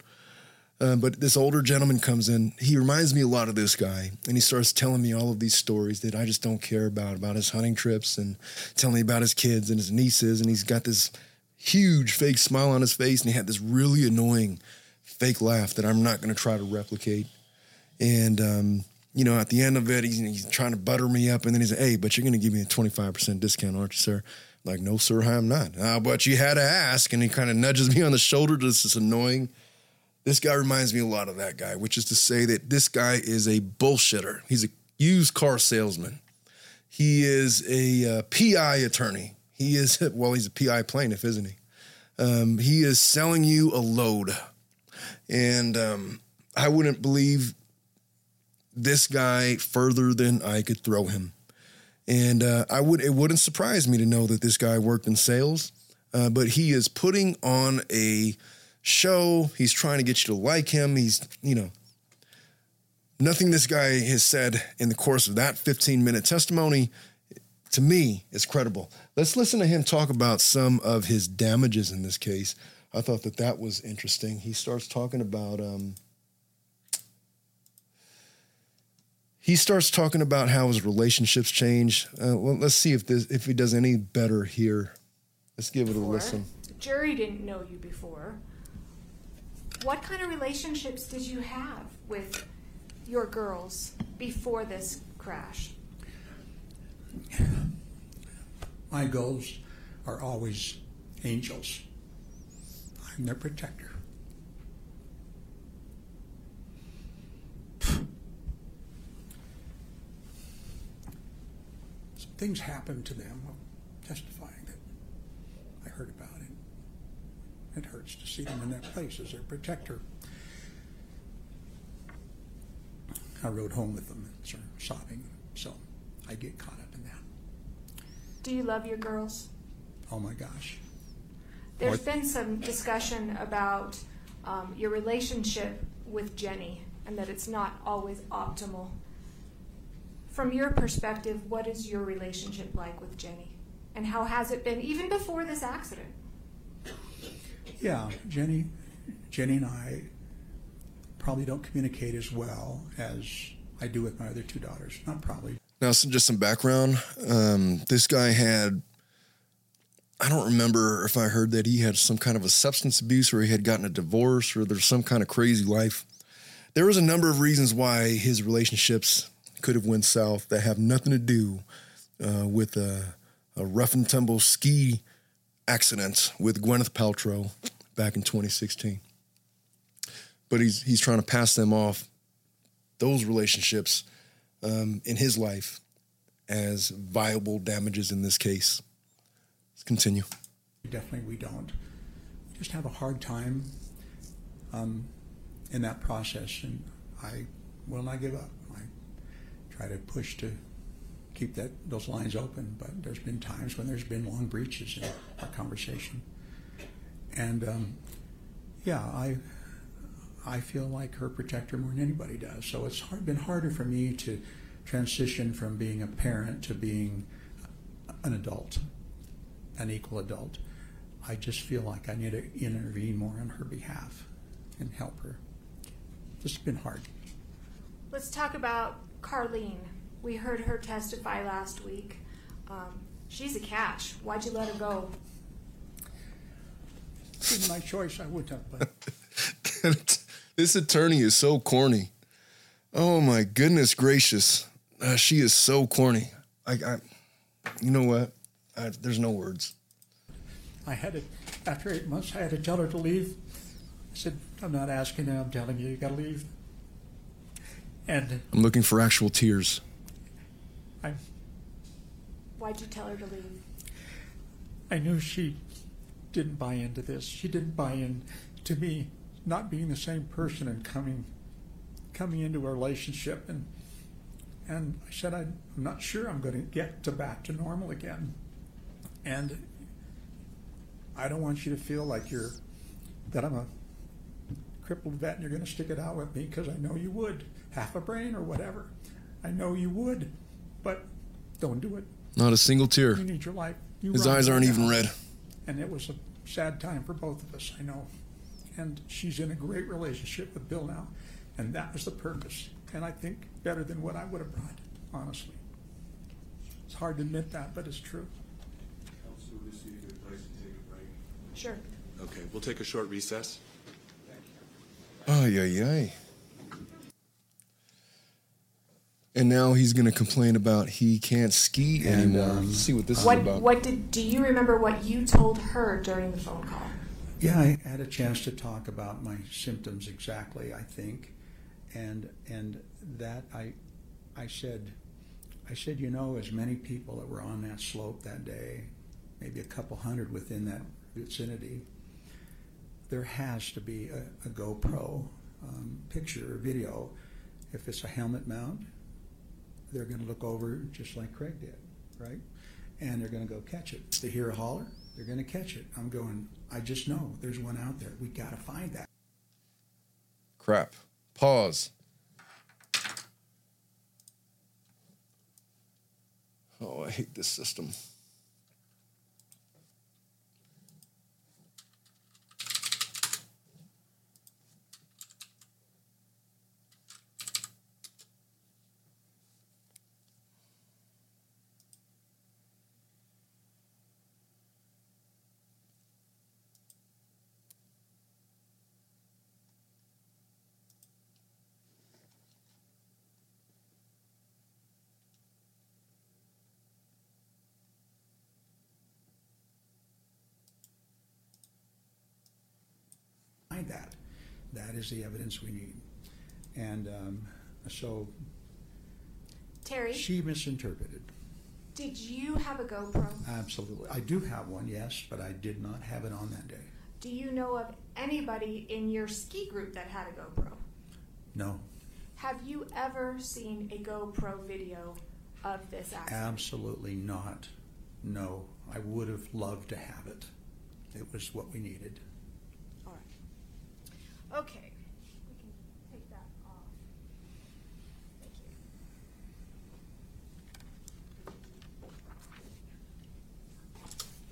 Uh, but this older gentleman comes in. He reminds me a lot of this guy, and he starts telling me all of these stories that I just don't care about about his hunting trips, and telling me about his kids and his nieces. And he's got this huge fake smile on his face, and he had this really annoying fake laugh that I'm not going to try to replicate. And um, you know, at the end of it, he's, he's trying to butter me up, and then he's like, "Hey, but you're going to give me a 25% discount, aren't you, sir?" Like, no, sir, I'm not. Uh, but you had to ask. And he kind of nudges [laughs] me on the shoulder. This is annoying. This guy reminds me a lot of that guy, which is to say that this guy is a bullshitter. He's a used car salesman. He is a uh, PI attorney. He is, [laughs] well, he's a PI plaintiff, isn't he? Um, he is selling you a load. And um, I wouldn't believe this guy further than I could throw him. And uh, I would it wouldn't surprise me to know that this guy worked in sales, uh, but he is putting on a show. He's trying to get you to like him. He's you know nothing this guy has said in the course of that 15 minute testimony to me is credible. Let's listen to him talk about some of his damages in this case. I thought that that was interesting. He starts talking about. Um, he starts talking about how his relationships change. Uh, well, let's see if this if he does any better here. Let's give it a listen. Jerry didn't know you before. What kind of relationships did you have with your girls before this crash? My girls are always angels. I'm their protector. Things happened to them, testifying that I heard about it. It hurts to see them in that place as their protector. I rode home with them and started sobbing, so I get caught up in that. Do you love your girls? Oh my gosh. There's what? been some discussion about um, your relationship with Jenny and that it's not always optimal from your perspective, what is your relationship like with Jenny? And how has it been even before this accident? Yeah, Jenny, Jenny and I probably don't communicate as well as I do with my other two daughters. Not probably. Now, some, just some background. Um, this guy had, I don't remember if I heard that he had some kind of a substance abuse or he had gotten a divorce or there's some kind of crazy life. There was a number of reasons why his relationships could have went south that have nothing to do uh, with a, a rough and tumble ski accident with Gwyneth Paltrow back in 2016. But he's he's trying to pass them off, those relationships, um, in his life, as viable damages in this case. Let's continue. Definitely, we don't. We just have a hard time um, in that process, and I will not give up. Try to push to keep that those lines open, but there's been times when there's been long breaches in our conversation, and um, yeah, I I feel like her protector more than anybody does. So it's hard, been harder for me to transition from being a parent to being an adult, an equal adult. I just feel like I need to intervene more on her behalf and help her. This has been hard. Let's talk about Carlene. We heard her testify last week. Um, she's a catch. Why'd you let her go? Given my choice, I would have, but [laughs] this attorney is so corny. Oh my goodness gracious. Uh, she is so corny. I, I you know what? I, there's no words. I had to, after eight months, I had to tell her to leave. I said, I'm not asking you, I'm telling you, you gotta leave. And I'm looking for actual tears. I, Why'd you tell her to leave? I knew she didn't buy into this. She didn't buy in to me not being the same person and coming coming into a relationship and and I said I'm not sure I'm going to get to back to normal again. And I don't want you to feel like you're that I'm a crippled vet and you're going to stick it out with me because I know you would half a brain or whatever. I know you would, but don't do it. Not a single tear. You need your life. You His eyes aren't even red. And it was a sad time for both of us, I know. And she's in a great relationship with Bill now, and that was the purpose. And I think better than what I would have brought, honestly. It's hard to admit that, but it's true. Counsel, this is a good place to take a break. Sure. Okay, we'll take a short recess. Ay, ay, ay. And now he's going to complain about he can't ski And, anymore. um, see what this What is about. What did? Do you remember what you told her during the phone call? Yeah, I had a chance to talk about my symptoms exactly, I think. And and that I I said I said, you know, as many people that were on that slope that day, maybe a couple hundred within that vicinity, there has to be a, a GoPro um, picture or video. If it's a helmet mount, they're going to look over just like Craig did, right? And they're going to go catch it. They hear a holler, they're going to catch it. I'm going, I just know there's one out there. We got to find that. Crap. Pause. Oh, I hate this system. Find that. That is the evidence we need. And um, so Terry, she misinterpreted. did you have a GoPro? Absolutely. I do have one, yes, but I did not have it on that day. Do you know of anybody in your ski group that had a GoPro? No, Have you ever seen a GoPro video of this accident? absolutely not. No, I would have loved to have it. It was what we needed. Okay. We can take that off. Thank you.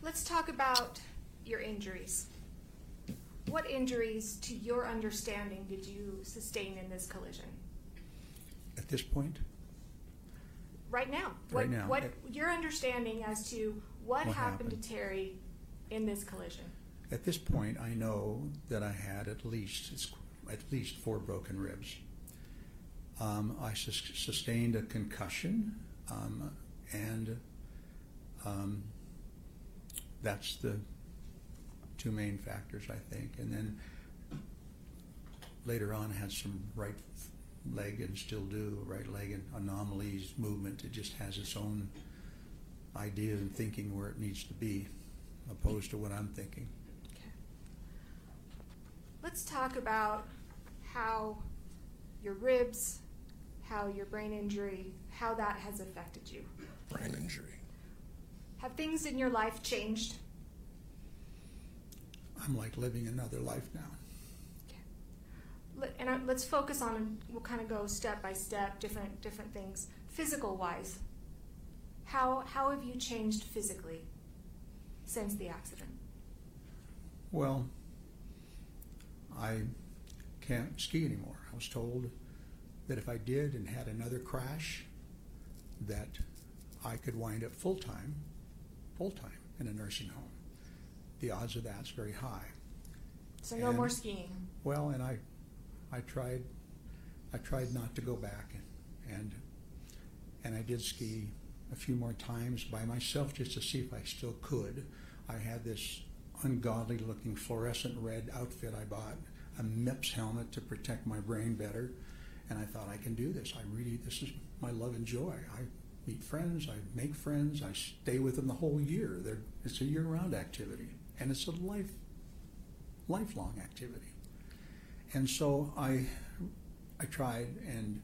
Let's talk about your injuries. What injuries, to your understanding, did you sustain in this collision? At this point, Right now. Right What, now. what your understanding as to what, What happened, happened. to Terry in this collision? At this point, I know that I had at least at least four broken ribs. Um, I sus- sustained a concussion, um, and um, that's the two main factors, I think. And then later on, I had some right leg and still do right leg and anomalies movement. It just has its own idea and thinking where it needs to be, opposed to what I'm thinking. Let's talk about how your ribs, how your brain injury, how that has affected you. Brain injury. Have things in your life changed? I'm like living another life now. Let- And let's focus on, we'll kind of go step by step, different, different things. Physical wise, how, how have you changed physically since the accident? Well, I can't ski anymore. I was told that if I did and had another crash, that I could wind up full time, full time in a nursing home. The odds of that's very high. So no And- more skiing. Well, and I, I tried, I tried not to go back, and, and, and I did ski a few more times by myself just to see if I still could. I had this ungodly looking fluorescent red outfit I bought, a MIPS helmet to protect my brain better, and I thought I can do this. I really, this is my love and joy. I meet friends, I make friends, I stay with them the whole year. They're, it's a year-round activity, and it's a life, lifelong activity. And so I, I tried, and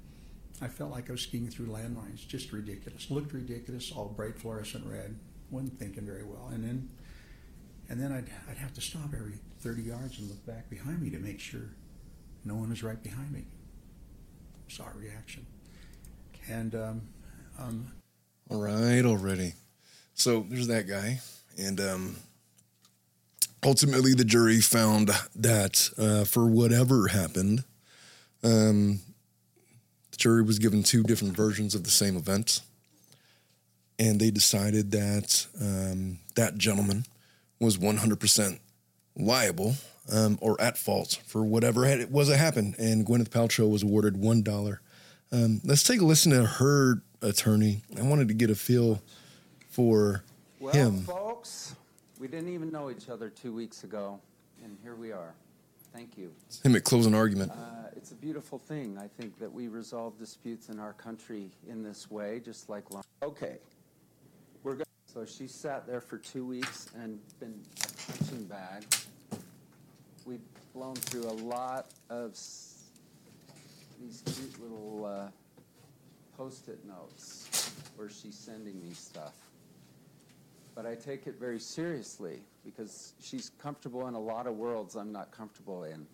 I felt like I was skiing through landmines. Just ridiculous. Looked ridiculous. All bright fluorescent red. wasn't thinking very well. And then, and then I'd, I'd have to stop every 30 yards and look back behind me to make sure no one was right behind me. Saw a reaction. And um, um, All right, already. So there's that guy, and um, ultimately the jury found that uh, for whatever happened, um, the jury was given two different versions of the same event, and they decided that um, that gentleman was 100% liable um, or at fault for whatever had, it was that happened, and Gwyneth Paltrow was awarded one dollar. Um, let's take a listen to her attorney. I wanted to get a feel for Well, him. folks, we didn't even know each other two weeks ago, and here we are. Thank you. Him at closing argument. Uh, it's a beautiful thing, I think, that we resolve disputes in our country in this way, just like. Long- okay, So she sat there for two weeks and been punching bag. We've blown through a lot of s- these cute little uh, post-it notes where she's sending me stuff. But I take it very seriously because she's comfortable in a lot of worlds I'm not comfortable in.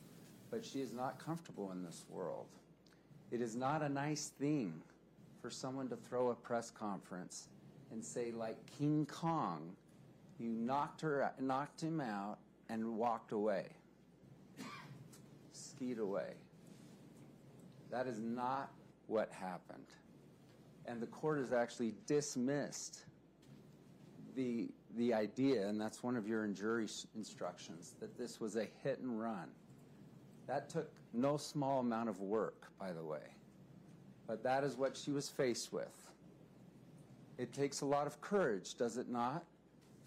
But she is not comfortable in this world. It is not a nice thing for someone to throw a press conference and say, like King Kong, you knocked her, knocked him out, and walked away, skied away. That is not what happened. And the court has actually dismissed the, the idea, and that's one of your jury instructions, that this was a hit and run. That took no small amount of work, by the way. But that is what she was faced with. It takes a lot of courage, does it not,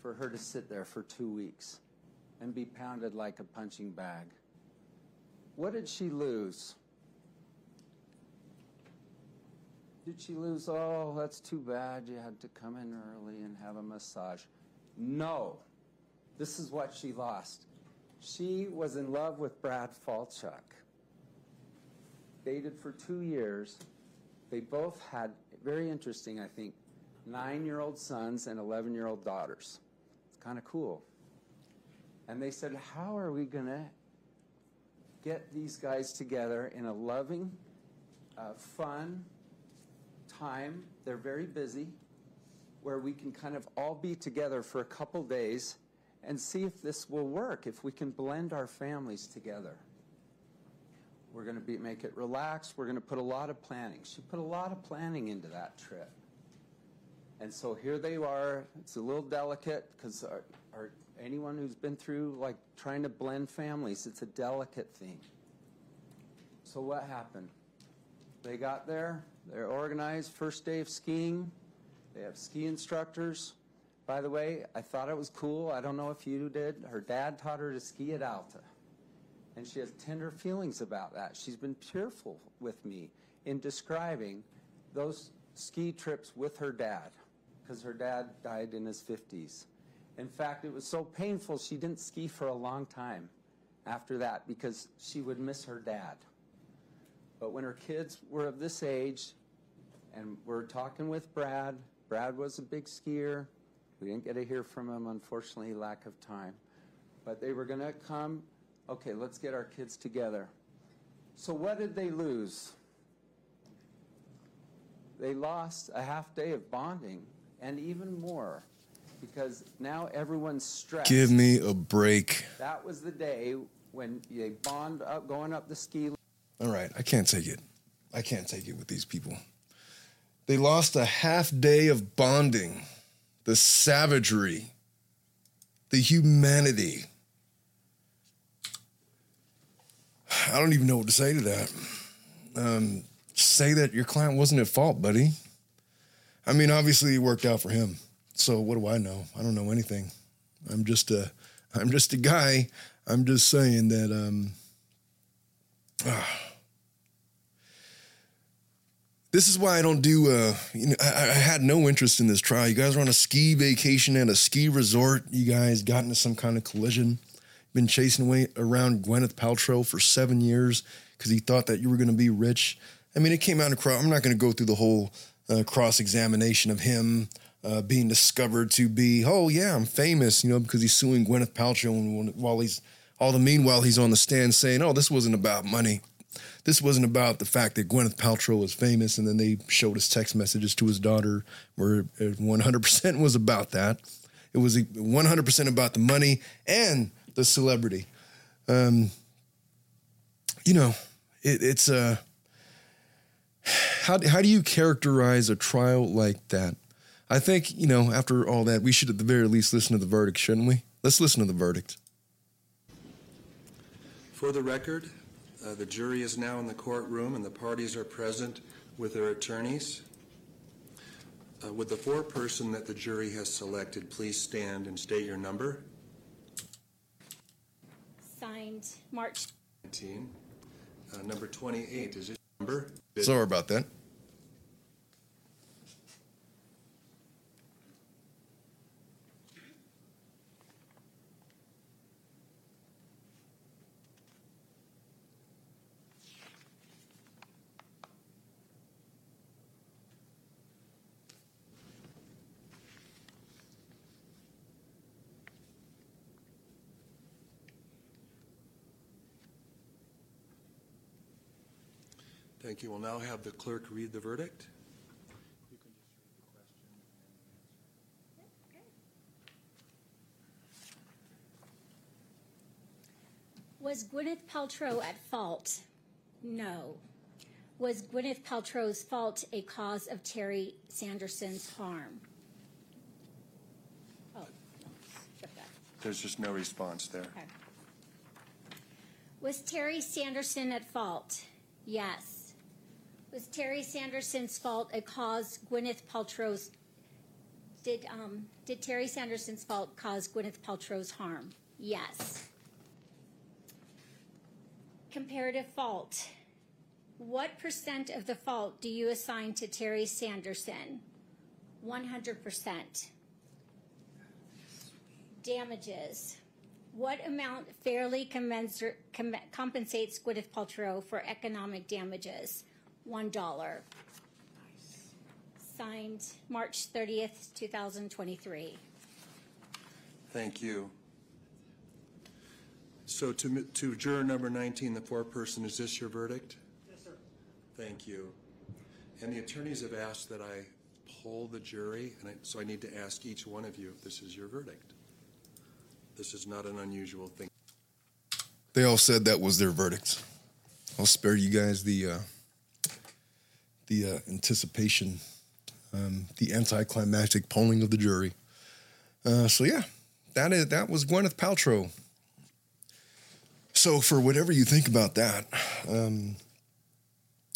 for her to sit there for two weeks and be pounded like a punching bag. What did she lose? Did she lose? Oh, that's too bad. You had to come in early and have a massage. No. This is what she lost. She was in love with Brad Falchuk. Dated for two years. They both had, very interesting, I think, nine year old sons and 11 year old daughters. It's kind of cool. And they said, How are we going to get these guys together in a loving, uh, fun, time. They're very busy, where we can kind of all be together for a couple days and see if this will work, if we can blend our families together. We're going to be, make it relaxed. We're going to put a lot of planning. She put a lot of planning into that trip. And so here they are. It's a little delicate because anyone who's been through like trying to blend families, it's a delicate thing. So what happened? They got there. They're organized. First day of skiing. They have ski instructors. By the way, I thought it was cool. I don't know if you did. Her dad taught her to ski at Alta. And she has tender feelings about that. She's been tearful with me in describing those ski trips with her dad because her dad died in his 50s. In fact, it was so painful she didn't ski for a long time after that because she would miss her dad. But when her kids were of this age, and we're talking with Brad, Brad was a big skier. We didn't get to hear from him, unfortunately, lack of time. But they were going to come, okay, let's get our kids together. So, what did they lose? They lost a half day of bonding and even more because now everyone's stressed. Give me a break. That was the day when they bond up, going up the ski. All right, I can't take it. I can't take it with these people. They lost a half day of bonding, the savagery, the humanity. I don't even know what to say to that. Um, say that your client wasn't at fault, buddy. I mean, obviously it worked out for him. So what do I know? I don't know anything. I'm just a, I'm just a guy. I'm just saying that. Um, ah. This is why I don't do. Uh, you know, I, I had no interest in this trial. You guys were on a ski vacation at a ski resort. You guys got into some kind of collision. Been chasing away around Gwyneth Paltrow for seven years because he thought that you were going to be rich. I mean, it came out in across. I'm not going to go through the whole uh, cross examination of him uh, being discovered to be, oh yeah, I'm famous, you know, because he's suing Gwyneth Paltrow, and while he's all the meanwhile he's on the stand saying, oh, this wasn't about money. This wasn't about the fact that Gwyneth Paltrow was famous, and then they showed his text messages to his daughter, where it 100% was about that. It was 100% about the money and the celebrity. Um, you know, it, it's a. How, how do you characterize a trial like that? I think, you know, after all that, we should at the very least listen to the verdict, shouldn't we? Let's listen to the verdict. For the record, uh, the jury is now in the courtroom and the parties are present with their attorneys. Uh, would the foreperson that the jury has selected please stand and state your number? Signed March 19. Uh, number 28, is this your Sorry about that. Thank you. We'll now have the clerk read the verdict. Was Gwyneth Paltrow at fault? No. Was Gwyneth Paltrow's fault a cause of Terry Sanderson's harm? Oh, no, skip that. There's just no response there. Okay. Was Terry Sanderson at fault? Yes. Was Terry Sanderson's fault a cause Gwyneth Paltrow's did um, did Terry Sanderson's fault cause Gwyneth Paltrow's harm? Yes. Comparative fault. What percent of the fault do you assign to Terry Sanderson? 100%. Damages. What amount fairly commensur- com- compensates Gwyneth Paltrow for economic damages? $1. Signed March 30th, 2023. Thank you. So to, to juror number 19, the foreperson, is this your verdict? Yes, sir. Thank you. And the attorneys have asked that I poll the jury, and I, so I need to ask each one of you if this is your verdict. This is not an unusual thing. They all said that was their verdict. I'll spare you guys the uh, the uh, anticipation, um, the anticlimactic polling of the jury. Uh, so yeah, that is that was Gwyneth Paltrow. So for whatever you think about that, um,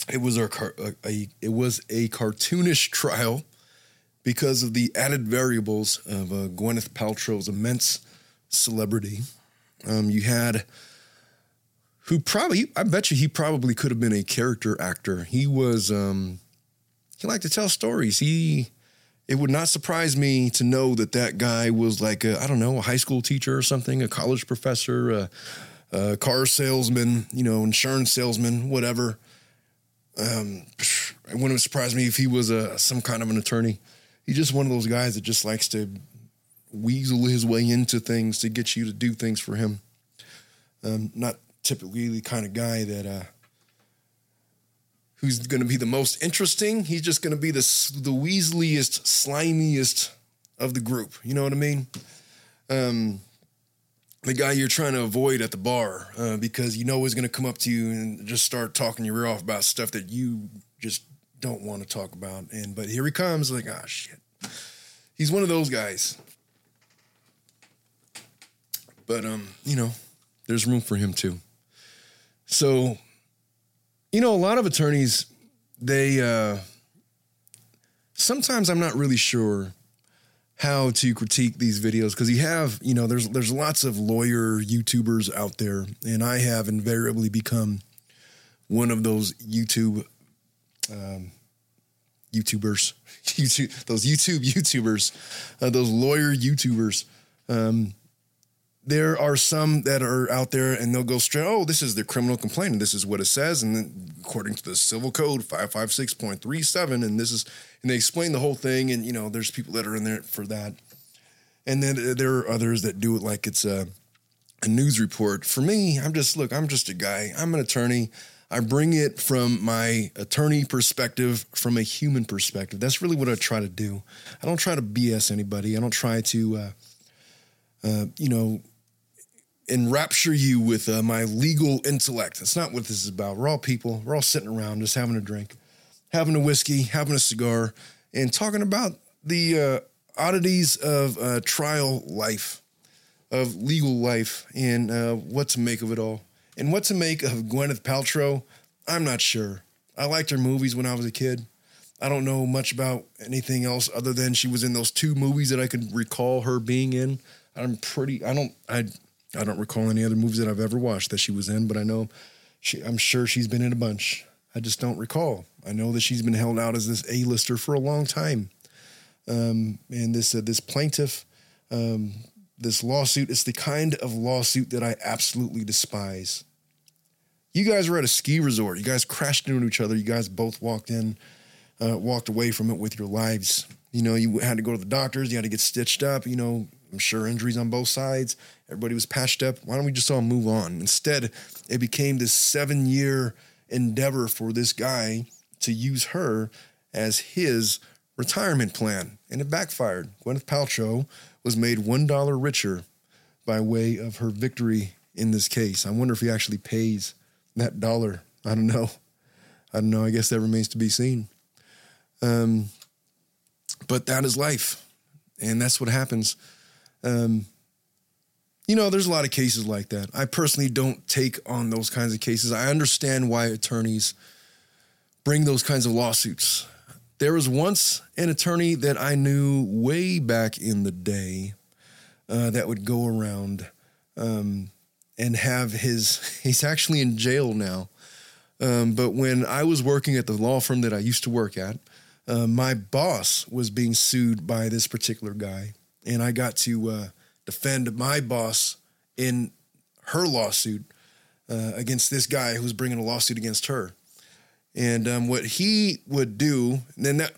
it was a, car- a, a it was a cartoonish trial because of the added variables of uh, Gwyneth Paltrow's immense celebrity. Um, you had who probably I bet you he probably could have been a character actor. He was um, he liked to tell stories. He it would not surprise me to know that that guy was like I don't know a high school teacher or something, a college professor, a, a car salesman, you know, insurance salesman, whatever. Um, it wouldn't surprise me if he was a some kind of an attorney. He's just one of those guys that just likes to weasel his way into things to get you to do things for him. Um, not typically the kind of guy that uh, who's going to be the most interesting. He's just going to be the the weaseliest, slimiest of the group. You know what I mean? Um, the guy you're trying to avoid at the bar uh, because you know he's going to come up to you and just start talking your ear off about stuff that you just don't want to talk about. And but here he comes, like ah shit. He's one of those guys. But um, you know, there's room for him too. So, you know, a lot of attorneys, they uh sometimes I'm not really sure how to critique these videos because you have, you know, there's there's lots of lawyer YouTubers out there, and I have invariably become one of those YouTube um, YouTubers, [laughs] YouTube, those YouTube YouTubers, uh, those lawyer YouTubers. Um, there are some that are out there and they'll go straight, oh, this is the criminal complaint and this is what it says. And then according to the civil code 556.37, and this is, and they explain the whole thing. And, you know, there's people that are in there for that. And then there are others that do it like it's a, a news report. For me, I'm just, look, I'm just a guy, I'm an attorney. I bring it from my attorney perspective, from a human perspective. That's really what I try to do. I don't try to BS anybody. I don't try to, uh, uh, you know, enrapture you with uh, my legal intellect. That's not what this is about. We're all people. We're all sitting around just having a drink, having a whiskey, having a cigar, and talking about the uh, oddities of uh, trial life, of legal life, and uh, what to make of it all. And what to make of Gwyneth Paltrow, I'm not sure. I liked her movies when I was a kid. I don't know much about anything else other than she was in those two movies that I could recall her being in. I'm pretty. I don't. I I don't recall any other movies that I've ever watched that she was in, but I know she, I'm sure she's been in a bunch. I just don't recall. I know that she's been held out as this A-lister for a long time. Um, and this uh, this plaintiff, um, this lawsuit, it's the kind of lawsuit that I absolutely despise. You guys were at a ski resort. You guys crashed into each other. You guys both walked in, uh, walked away from it with your lives. You know, you had to go to the doctors. You had to get stitched up. You know, I'm sure injuries on both sides. Everybody was patched up. Why don't we just all move on? Instead, it became this seven year endeavor for this guy to use her as his retirement plan. And it backfired. Gwyneth Paltrow was made $1 richer by way of her victory in this case. I wonder if he actually pays that dollar. I don't know. I don't know. I guess that remains to be seen. Um, but that is life. And that's what happens um, you know, there's a lot of cases like that. I personally don't take on those kinds of cases. I understand why attorneys bring those kinds of lawsuits. There was once an attorney that I knew way back in the day uh, that would go around um, and have his, [laughs] he's actually in jail now. Um, but when I was working at the law firm that I used to work at, uh, my boss was being sued by this particular guy and I got to uh, defend my boss in her lawsuit uh, against this guy who was bringing a lawsuit against her. And um, what he would do, and then that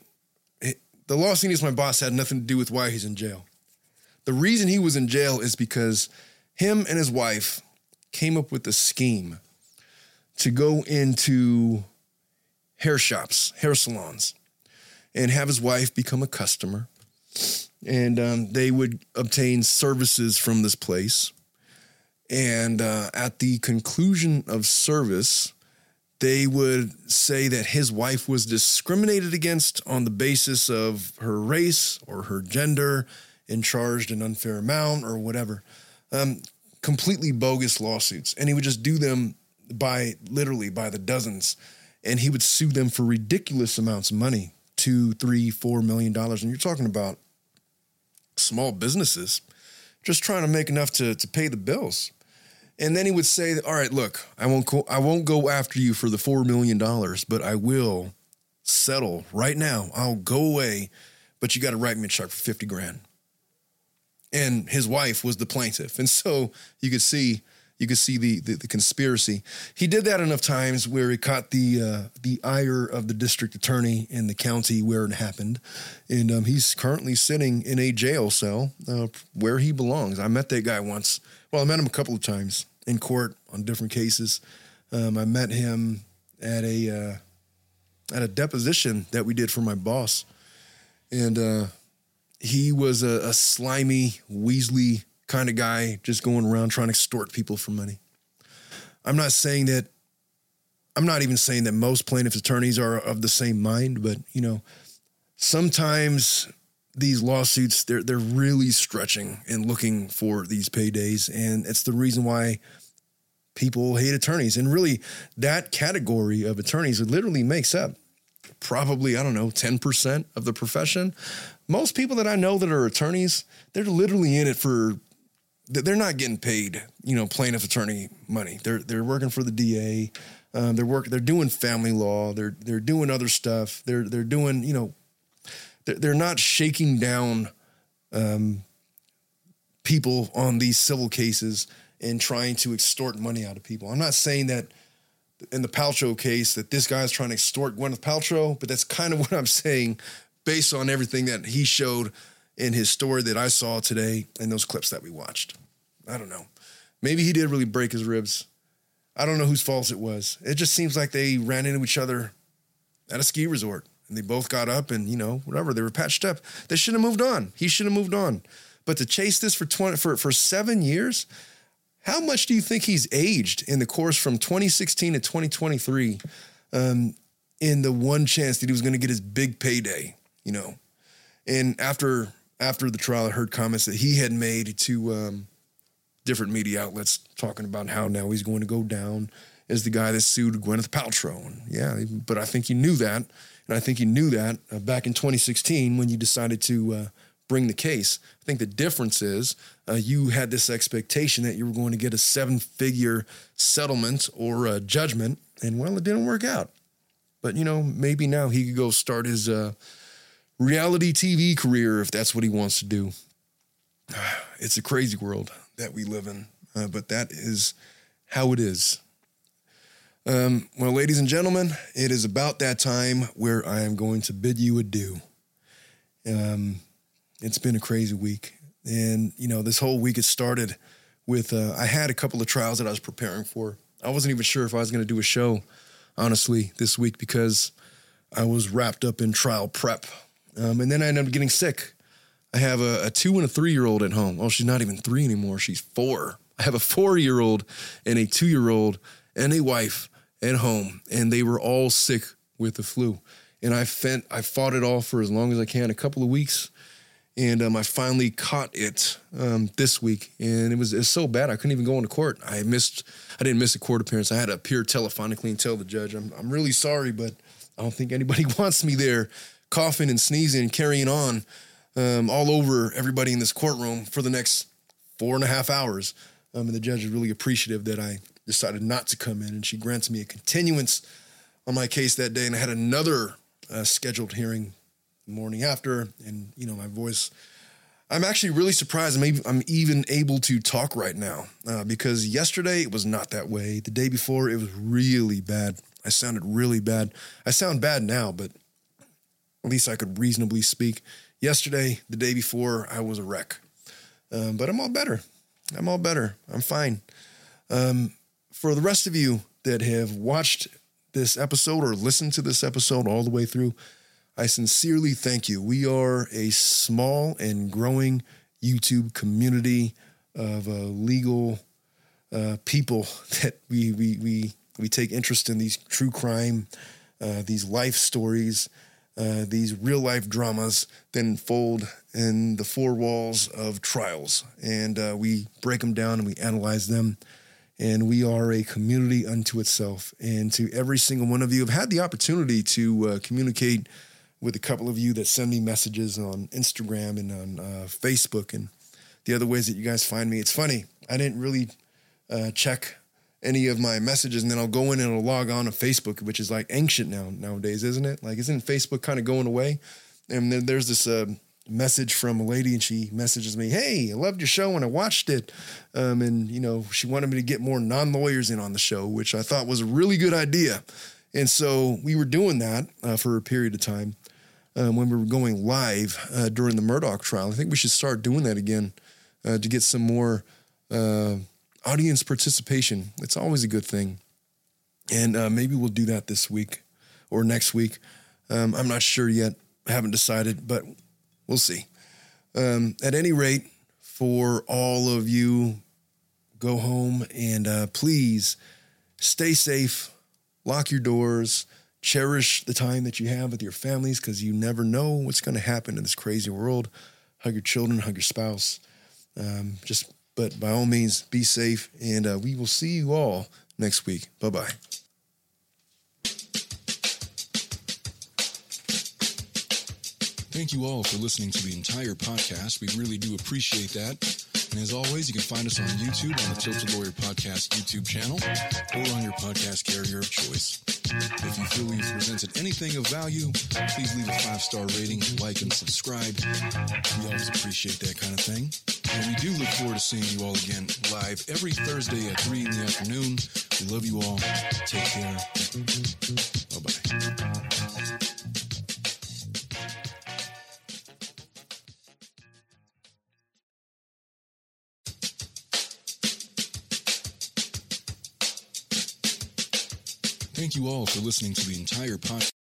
the lawsuit against my boss had nothing to do with why he's in jail. The reason he was in jail is because him and his wife came up with a scheme to go into hair shops, hair salons, and have his wife become a customer and um, they would obtain services from this place. And uh, at the conclusion of service, they would say that his wife was discriminated against on the basis of her race or her gender and charged an unfair amount or whatever. Um, completely bogus lawsuits. And he would just do them by literally by the dozens. And he would sue them for ridiculous amounts of money two, three, four million dollars. And you're talking about small businesses just trying to make enough to, to pay the bills. And then he would say, "All right, look, I won't go, I won't go after you for the four million dollars, but I will settle right now. I'll go away, but you got to write me a check for fifty grand." And his wife was the plaintiff, and so you could see you could see the, the, the conspiracy. He did that enough times where it caught the uh, the ire of the district attorney in the county where it happened, and um, he's currently sitting in a jail cell uh, where he belongs. I met that guy once. Well, I met him a couple of times in court on different cases. Um, I met him at a uh, at a deposition that we did for my boss, and uh, he was a, a slimy, Weasley kind of guy just going around trying to extort people for money. I'm not saying that I'm not even saying that most plaintiff's attorneys are of the same mind, but you know, sometimes these lawsuits they're they're really stretching and looking for these paydays. And it's the reason why people hate attorneys. And really that category of attorneys literally makes up probably I don't know 10% of the profession. Most people that I know that are attorneys they're literally in it for they're not getting paid, you know, plaintiff attorney money. They're they're working for the DA. Um, they're work. They're doing family law. They're they're doing other stuff. They're they're doing you know, they're, they're not shaking down um, people on these civil cases and trying to extort money out of people. I'm not saying that in the Paltrow case that this guy's trying to extort Gwyneth Paltrow, but that's kind of [laughs] what I'm saying based on everything that he showed in his story that I saw today and those clips that we watched. I don't know. Maybe he did really break his ribs. I don't know whose fault it was. It just seems like they ran into each other at a ski resort and they both got up and, you know, whatever, they were patched up. They should have moved on. He should have moved on. But to chase this for 20 for, for 7 years, how much do you think he's aged in the course from 2016 to 2023 um, in the one chance that he was going to get his big payday, you know? And after after the trial, I heard comments that he had made to um, different media outlets talking about how now he's going to go down as the guy that sued Gwyneth Paltrow. And yeah, but I think he knew that. And I think he knew that uh, back in 2016 when you decided to uh, bring the case. I think the difference is uh, you had this expectation that you were going to get a seven figure settlement or a judgment. And well, it didn't work out. But, you know, maybe now he could go start his uh, reality TV career if that's what he wants to do. [sighs] It's a crazy world that we live in, uh, but that is how it is. Um, well, ladies and gentlemen, it is about that time where I am going to bid you adieu. Um, it's been a crazy week. And, you know, this whole week it started with, uh, I had a couple of trials that I was preparing for. I wasn't even sure if I was going to do a show, honestly, this week because I was wrapped up in trial prep um, and then I ended up getting sick. I have a, a two and a three year old at home. Oh, she's not even three anymore. She's four. I have a four year old and a two year old and a wife at home, and they were all sick with the flu. And I fent, I fought it off for as long as I can, a couple of weeks, and um, I finally caught it um, this week, and it was, it was so bad I couldn't even go into court. I missed, I didn't miss a court appearance. I had to appear telephonically and tell the judge, "I'm, I'm really sorry, but I don't think anybody [laughs] wants me there coughing and sneezing and carrying on um, all over everybody in this courtroom for the next four and a half hours. Um, and the judge is really appreciative that I decided not to come in, and she grants me a continuance on my case that day. And I had another uh, scheduled hearing the morning after, and you know my voice. I'm actually really surprised. I'm, I'm even able to talk right now uh, because yesterday it was not that way. The day before it was really bad. I sounded really bad. I sound bad now, but at least I could reasonably speak. Yesterday, the day before, I was a wreck. Um, but I'm all better. I'm all better. I'm fine. Um, for the rest of you that have watched this episode or listened to this episode all the way through, I sincerely thank you. We are a small and growing YouTube community of uh, legal uh, people [laughs] that we, we, we we take interest in these true crime, uh, these life stories, uh, these real life dramas that unfold in the four walls of trials. And uh, we break them down and we analyze them. And we are a community unto itself. And to every single one of you, I've had the opportunity to uh, communicate with a couple of you that send me messages on Instagram and on uh, Facebook and the other ways that you guys find me. It's funny. I didn't really uh, check any of my messages, and then I'll go in and I'll log on to Facebook, which is like ancient now nowadays, isn't it? Like, isn't Facebook kind of going away? And then there's this uh, message from a lady, and she messages me, "Hey, I loved your show and I watched it." Um, and you know, she wanted me to get more non-lawyers in on the show, which I thought was a really good idea. And so we were doing that uh, for a period of time um, when we were going live uh, during the Murdaugh trial. I think we should start doing that again uh, to get some more uh, audience participation. It's always a good thing. And uh, maybe we'll do that this week or next week. Um, I'm not sure yet. I haven't decided, but we'll see. Um, at any rate, for all of you, go home and uh, please stay safe, lock your doors, cherish the time that you have with your families because you never know what's going to happen in this crazy world. Hug your children, hug your spouse. Um, just, but by all means, be safe, and uh, we will see you all next week. Bye bye. Thank you all for listening to the entire podcast. We really do appreciate that. And as always, you can find us on YouTube on the Tilted Lawyer Podcast YouTube channel or on your podcast carrier of choice. If you feel we've presented anything of value, please leave a five star rating, like, and subscribe. We always appreciate that kind of thing. And we do look forward to seeing you all again live every Thursday at 3 in the afternoon. We love you all. Take care. Bye bye. Thank you all for listening to the entire podcast.